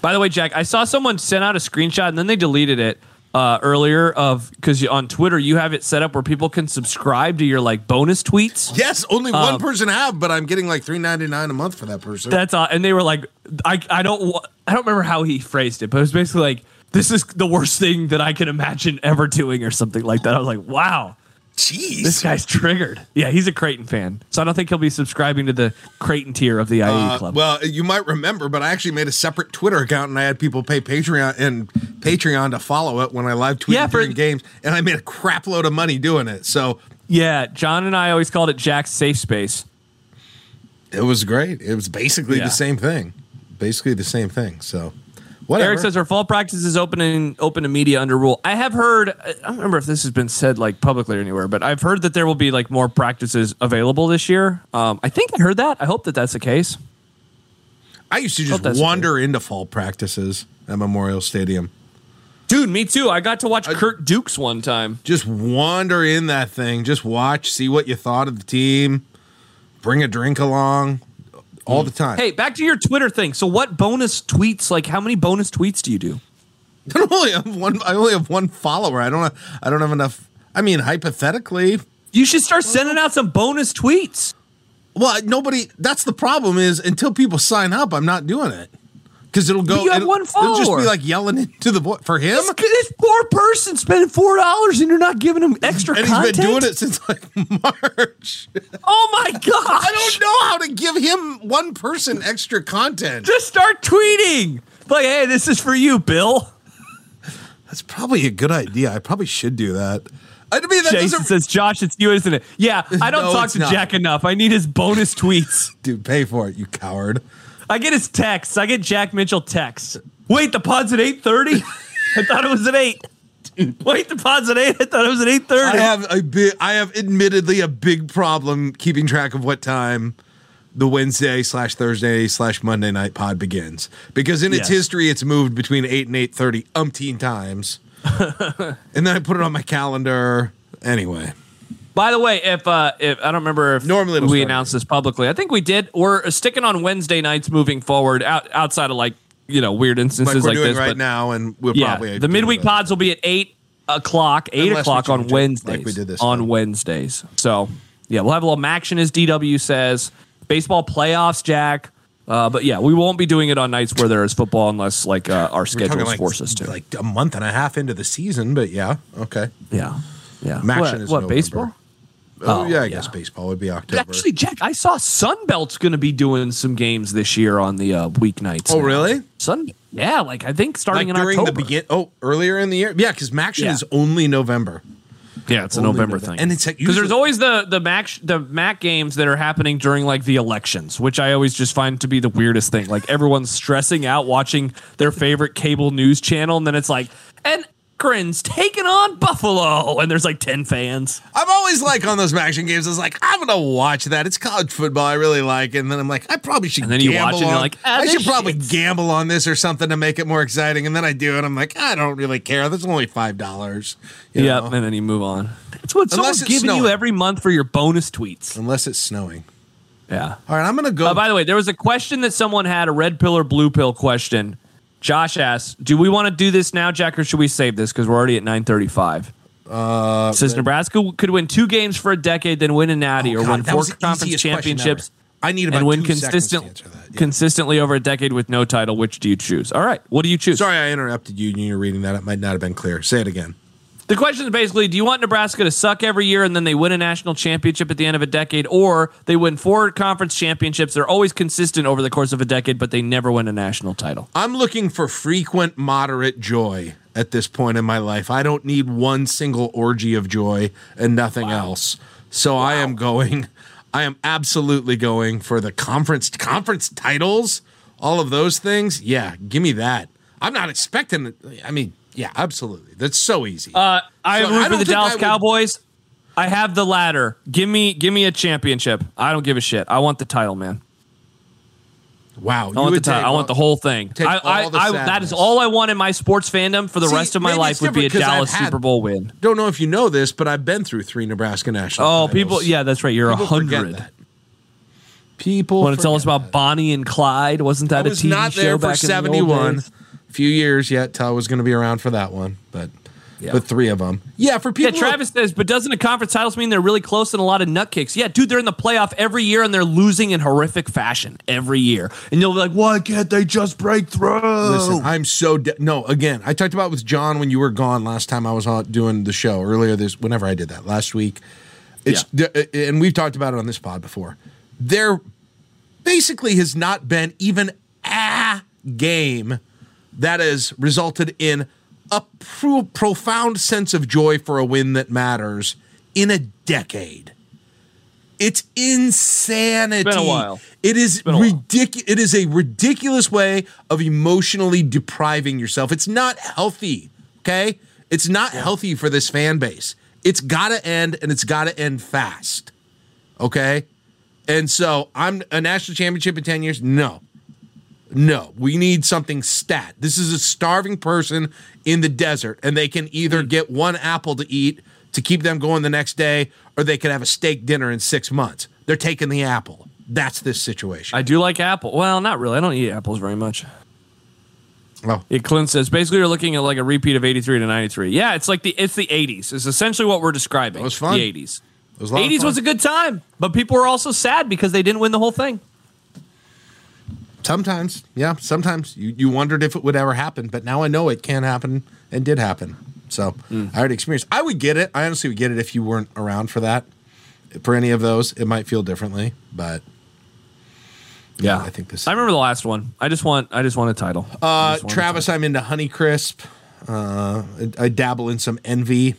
By the way, Jack, I saw someone send out a screenshot and then they deleted it uh, earlier of because on Twitter you have it set up where people can subscribe to your like bonus tweets. Yes, only Um, one person have, but I'm getting like three ninety nine a month for that person. That's uh, and they were like, I I don't I don't remember how he phrased it, but it was basically like, this is the worst thing that I can imagine ever doing or something like that. I was like, wow. Jeez. This guy's triggered. Yeah, he's a Creighton fan, so I don't think he'll be subscribing to the Creighton tier of the IE Uh, club. well, you might remember, but I actually made a separate Twitter account and I had people pay Patreon and Patreon to follow it when I live tweeted Yeah, for- during games, and I made a crap load of money doing it. So yeah, John and I always called it Jack's safe space. it was great. It was basically Yeah. the same thing, basically the same thing. So whatever. Eric says our fall practice is open and open to media under Rhule. I have heard. I don't remember if this has been said like publicly or anywhere, but I've heard that there will be like more practices available this year. Um, I think I heard that. I hope that that's the case. I used to just wander into fall practices at Memorial Stadium. Dude, me too. I got to watch Kurt Dukes one time. Just wander in that thing. Just watch, see what you thought of the team. Bring a drink along, all mm. the time. Hey, back to your Twitter thing. So, what bonus tweets? Like, how many bonus tweets do you do? I only have one. I only have one follower. I don't. Have, I don't have enough. I mean, hypothetically, You should start sending out some bonus tweets. well, nobody. That's the problem. Is until people sign up, I'm not doing it because it'll go. you have it'll, one It'll just be like yelling into the boy for him, This, this poor person spending four dollars and you're not giving him extra content. and he's content. been doing it since like March. Oh my god! I don't know how to give him one person extra content. Just start tweeting. Like, hey, this is for you, Bill. That's probably a good idea. I probably should do that. I mean, that Jason says, Josh, it's you, isn't it? Yeah, I don't No, talk to not. Jack enough. I need his bonus tweets. Dude, pay for it, you coward. I get his texts. I get Jack Mitchell texts. Wait, the pod's at 8.30? I thought it was at 8. Wait, the pod's at 8? I thought it was at 8.30. I have a big. I have admittedly a big problem keeping track of what time the Wednesday slash Thursday slash Monday night pod begins because in its Yes. history it's moved between eight and eight thirty umpteen times, and then I put it on my calendar anyway. By the way, if uh, if I don't remember if Normally we announced this publicly, I think we did. We're sticking on Wednesday nights moving forward, out, outside of like you know weird Like instances we're like, doing this. right but now, and we'll yeah, probably the midweek pods will be at eight o'clock, eight Unless o'clock on it, like Wednesdays. we did this on time. Wednesdays. So yeah, we'll have a little action as DW says. Baseball playoffs, Jack. Uh, but yeah, we won't be doing it on nights where there is football unless like uh, our schedules like, force us to. like a month and a half into the season, but yeah, okay. yeah, yeah. Maction what, is what November. baseball? Oh, Oh, yeah, I yeah. guess baseball would be October. Actually, Jack, I saw Sunbelt's going to be doing some games this year on the uh, weeknights. oh now. really? Sun? Yeah, like I think starting Like in during October. the begin? Oh, earlier in the year? Yeah, because Maction Yeah. is only November. Yeah, it's a November November. thing, And it's like because there's always the the Mac the Mac games that are happening during like the elections, which I always just find to be the weirdest thing. Like everyone's stressing out watching their favorite cable news channel, and then it's like, and Akron's taking on Buffalo, and there's like ten fans. I'm always like on those action games. I was like, I'm gonna watch that. It's college football. I really like, it. and then I'm like, I probably should. And then you watch it and you're like, ah, I should probably shit's- gamble on this or something to make it more exciting. And then I do, and I'm like, I don't really care. That's only five dollars. Yep, and then you move on. That's what Unless someone's giving you every month for your bonus tweets. Unless it's snowing. Yeah. All right, I'm gonna go. Uh, by the way, there was a question that someone had, a red pill or blue pill question. Josh asks, "Do we want to do this now, Jack, or should we save this because we're already at 9:35?" Uh, Says Nebraska could win two games for a decade, then win a natty, Oh, or God, win four conference championships. I need about and win two seconds to consistent, answer that. Yeah. consistently over a decade with no title. Which do you choose? All right, what do you choose? Sorry, I interrupted you. You're reading that. It might not have been clear. Say it again. The question is basically: Do you want Nebraska to suck every year and then they win a national championship at the end of a decade, or they win four conference championships? They're always consistent over the course of a decade, but they never win a national title. I'm looking for frequent, moderate joy at this point in my life. I don't need one single orgy of joy and nothing else. So I am going. I am absolutely going for the conference conference titles, all of those things. Yeah, give me that. I'm not expecting. I mean, yeah, absolutely. That's so easy. Uh, I So root for the Dallas I would- Cowboys. I have the ladder. Give me give me a championship. I don't give a shit. I want the title, man. Wow, I want the title. I want the whole thing. I, I, I, that is all I want in my sports fandom for the See, rest of my life would be a different 'cause I've Dallas had- Super Bowl win. Don't know if you know this, but I've been through three Nebraska national. Oh, titles. people, yeah, that's right. You're a hundred. People Want to tell us about Bonnie and Clyde? Wasn't that. that I a was TV not show for back in the old days? A few years yet till I was going to be around for that one, but Yeah. but three of them. Yeah, for people. Yeah, people. Travis says, but doesn't the conference titles mean they're really close and a lot of nut kicks? Yeah, dude, they're in the playoff every year and they're losing in horrific fashion every year. And you'll be like, why can't they just break through? Listen, I'm so de- no. Again, I talked about with John when you were gone last time I was on doing the show earlier this. Whenever I did that last week, it's the- uh, and we've talked about it on this pod before. There basically has not been even a game that has resulted in a pro- profound sense of joy for a win that matters in a decade. It's insanity. It's been a while. It is been a while. ridiculous. It is a ridiculous way of emotionally depriving yourself. It's not healthy. Okay, it's not healthy for this fan base. It's got to end, and it's got to end fast. Okay, and so I'm a national championship in ten years. No, no, we need something stat. This is a starving person in the desert, and they can either hmm. get one apple to eat to keep them going the next day, or they could have a steak dinner in six months. They're taking the apple. That's this situation. I do like apple. Well, not really. I don't eat apples very much. oh, Yeah, Clint says basically you're looking at like a repeat of 83 to 93. Yeah, it's like the it's the 80s. It's essentially what we're describing. It was fun. The 80s. it was a lot of 80s fun. was a good time, but people were also sad because they didn't win the whole thing. Sometimes, yeah, sometimes you, you wondered if it would ever happen, but now I know it can happen and did happen. So Hmm. I already experienced. I would get it. I honestly would get it if you weren't around for that. For any of those, it might feel differently, but Yeah, I think this. I remember the last one. I just want I just want a title. Uh, just want a Travis, I'm into Honeycrisp. Uh, I, I dabble in some Envy.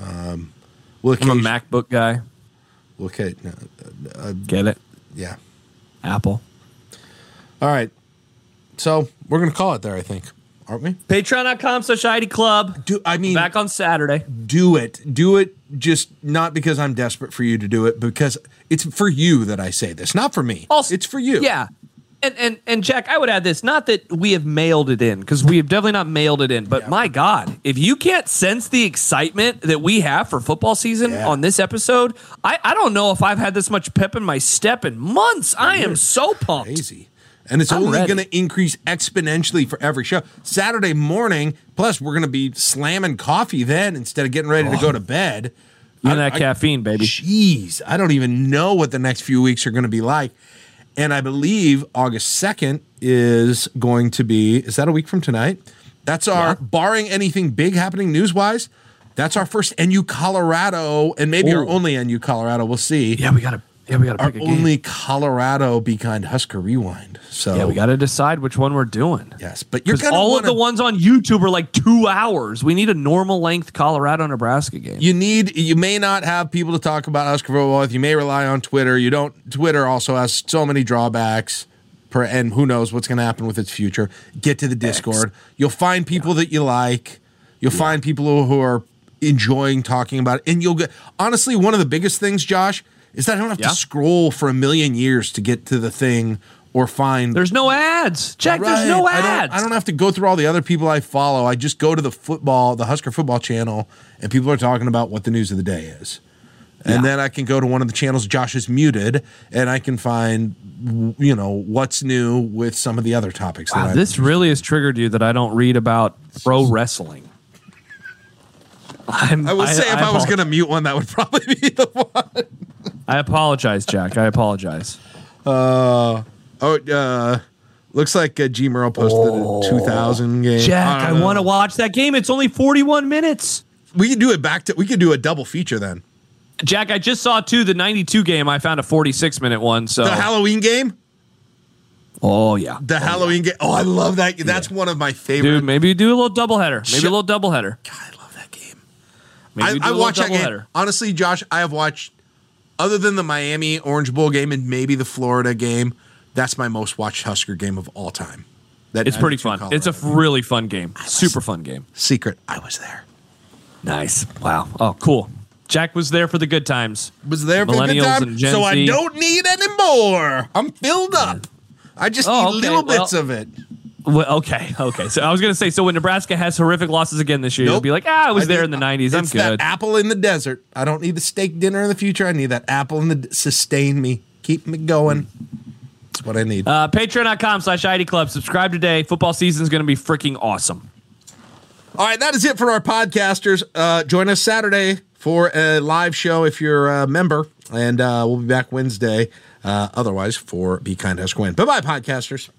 Um, we'll title. I'm a MacBook guy. we'll okay, uh, Get it? yeah. Apple. All right. So we're gonna call it there, I think, aren't we? Patreon.com slash I-80 Club. Do I mean Back on Saturday. do it. Do it just not because I'm desperate for you to do it, because it's for you that I say this, not for me. Also- it's for you. Yeah. And, and and Jack, I would add this: not that we have mailed it in, because we have definitely not mailed it in. But Yeah. my God, if you can't sense the excitement that we have for football season Yeah. on this episode, I, I don't know if I've had this much pep in my step in months. I am so pumped. Crazy. And it's I'm only going to increase exponentially for every show. Saturday morning, plus we're going to be slamming coffee then instead of getting ready to go to oh. bed. And that I- caffeine, baby. Jeez, I don't even know what the next few weeks are going to be like. And I believe August 2nd is going to be, is that a week from tonight? That's our, Yeah. barring anything big happening news wise, that's our first NU Colorado and maybe our Ooh. only NU Colorado. We'll see. Yeah, we gotta. Yeah, we gotta Our pick a game. only Colorado behind Husker Rewind. So, Yeah, we gotta decide which one we're doing. yes, but you're Because going to all wanna, of the ones on YouTube are like two hours. We need a normal length Colorado Nebraska game. you need you may not have people to talk about Husker football with. You may rely on Twitter. You don't. Twitter also has so many drawbacks, per, and who knows what's going to happen with its future. Get to the Discord. You'll find people that you like. You'll find people who, who are enjoying talking about it, and you'll get. Honestly, one of the biggest things, Josh, is that I don't have Yeah. to scroll for a million years to get to the thing or find There's no ads, Jack. There's no Right. I ads. don't, I don't have to go through all the other people I follow. I just go to the football, the Husker football channel, and people are talking about what the news of the day is. And Yeah. then I can go to one of the channels Josh is muted, and I can find, you know, what's new with some of the other topics. That Wow, this really has triggered you that I don't read about pro wrestling. I'm, I will say, if I, was going to mute one, that would probably be the one. I apologize, Jack. I apologize. Oh, uh, looks like uh, G Merle posted a 2000 game. Jack, I, don't want to watch that game. It's only 41 minutes. We could do it back to. We could do a double feature then. Jack, I just saw too the 92 game. I found a 46 minute one. So, The Halloween game. oh yeah, The Halloween game. Oh, I love that. That's one of my favorite. dude. Maybe you do a little doubleheader. Maybe Shut- a little doubleheader. God, I love that game. Maybe I, I watched that game. doubleheader. Honestly, Josh, I have watched, other than the Miami Orange Bowl game and maybe the Florida game, that's my most watched Husker game of all time. That It's pretty fun. Colorado. It's a really fun game. Super fun game. secret. I was there. Nice. Wow. Oh, cool. Jack was there for the good times. Was there for the good time, and Gen so I Z. don't need any more. I'm filled up. I just Oh, need okay, little well- bits of it. Well, okay, okay. So I was gonna say, so when Nebraska has horrific losses again this year, you'll be like, ah, I was I there in the '90s. I'm good. apple in the desert. I don't need the steak dinner in the future. I need that apple in the d- sustain me, keep me going. That's what I need. Uh, Patreon.com slash I-80 Club. Subscribe today. Football season is going to be freaking awesome. All right, that is it for our podcasters. Uh, join us Saturday for a live show if you're a member, and uh, we'll be back Wednesday. Uh, otherwise, for Be Kind Ask Win. Bye bye, podcasters.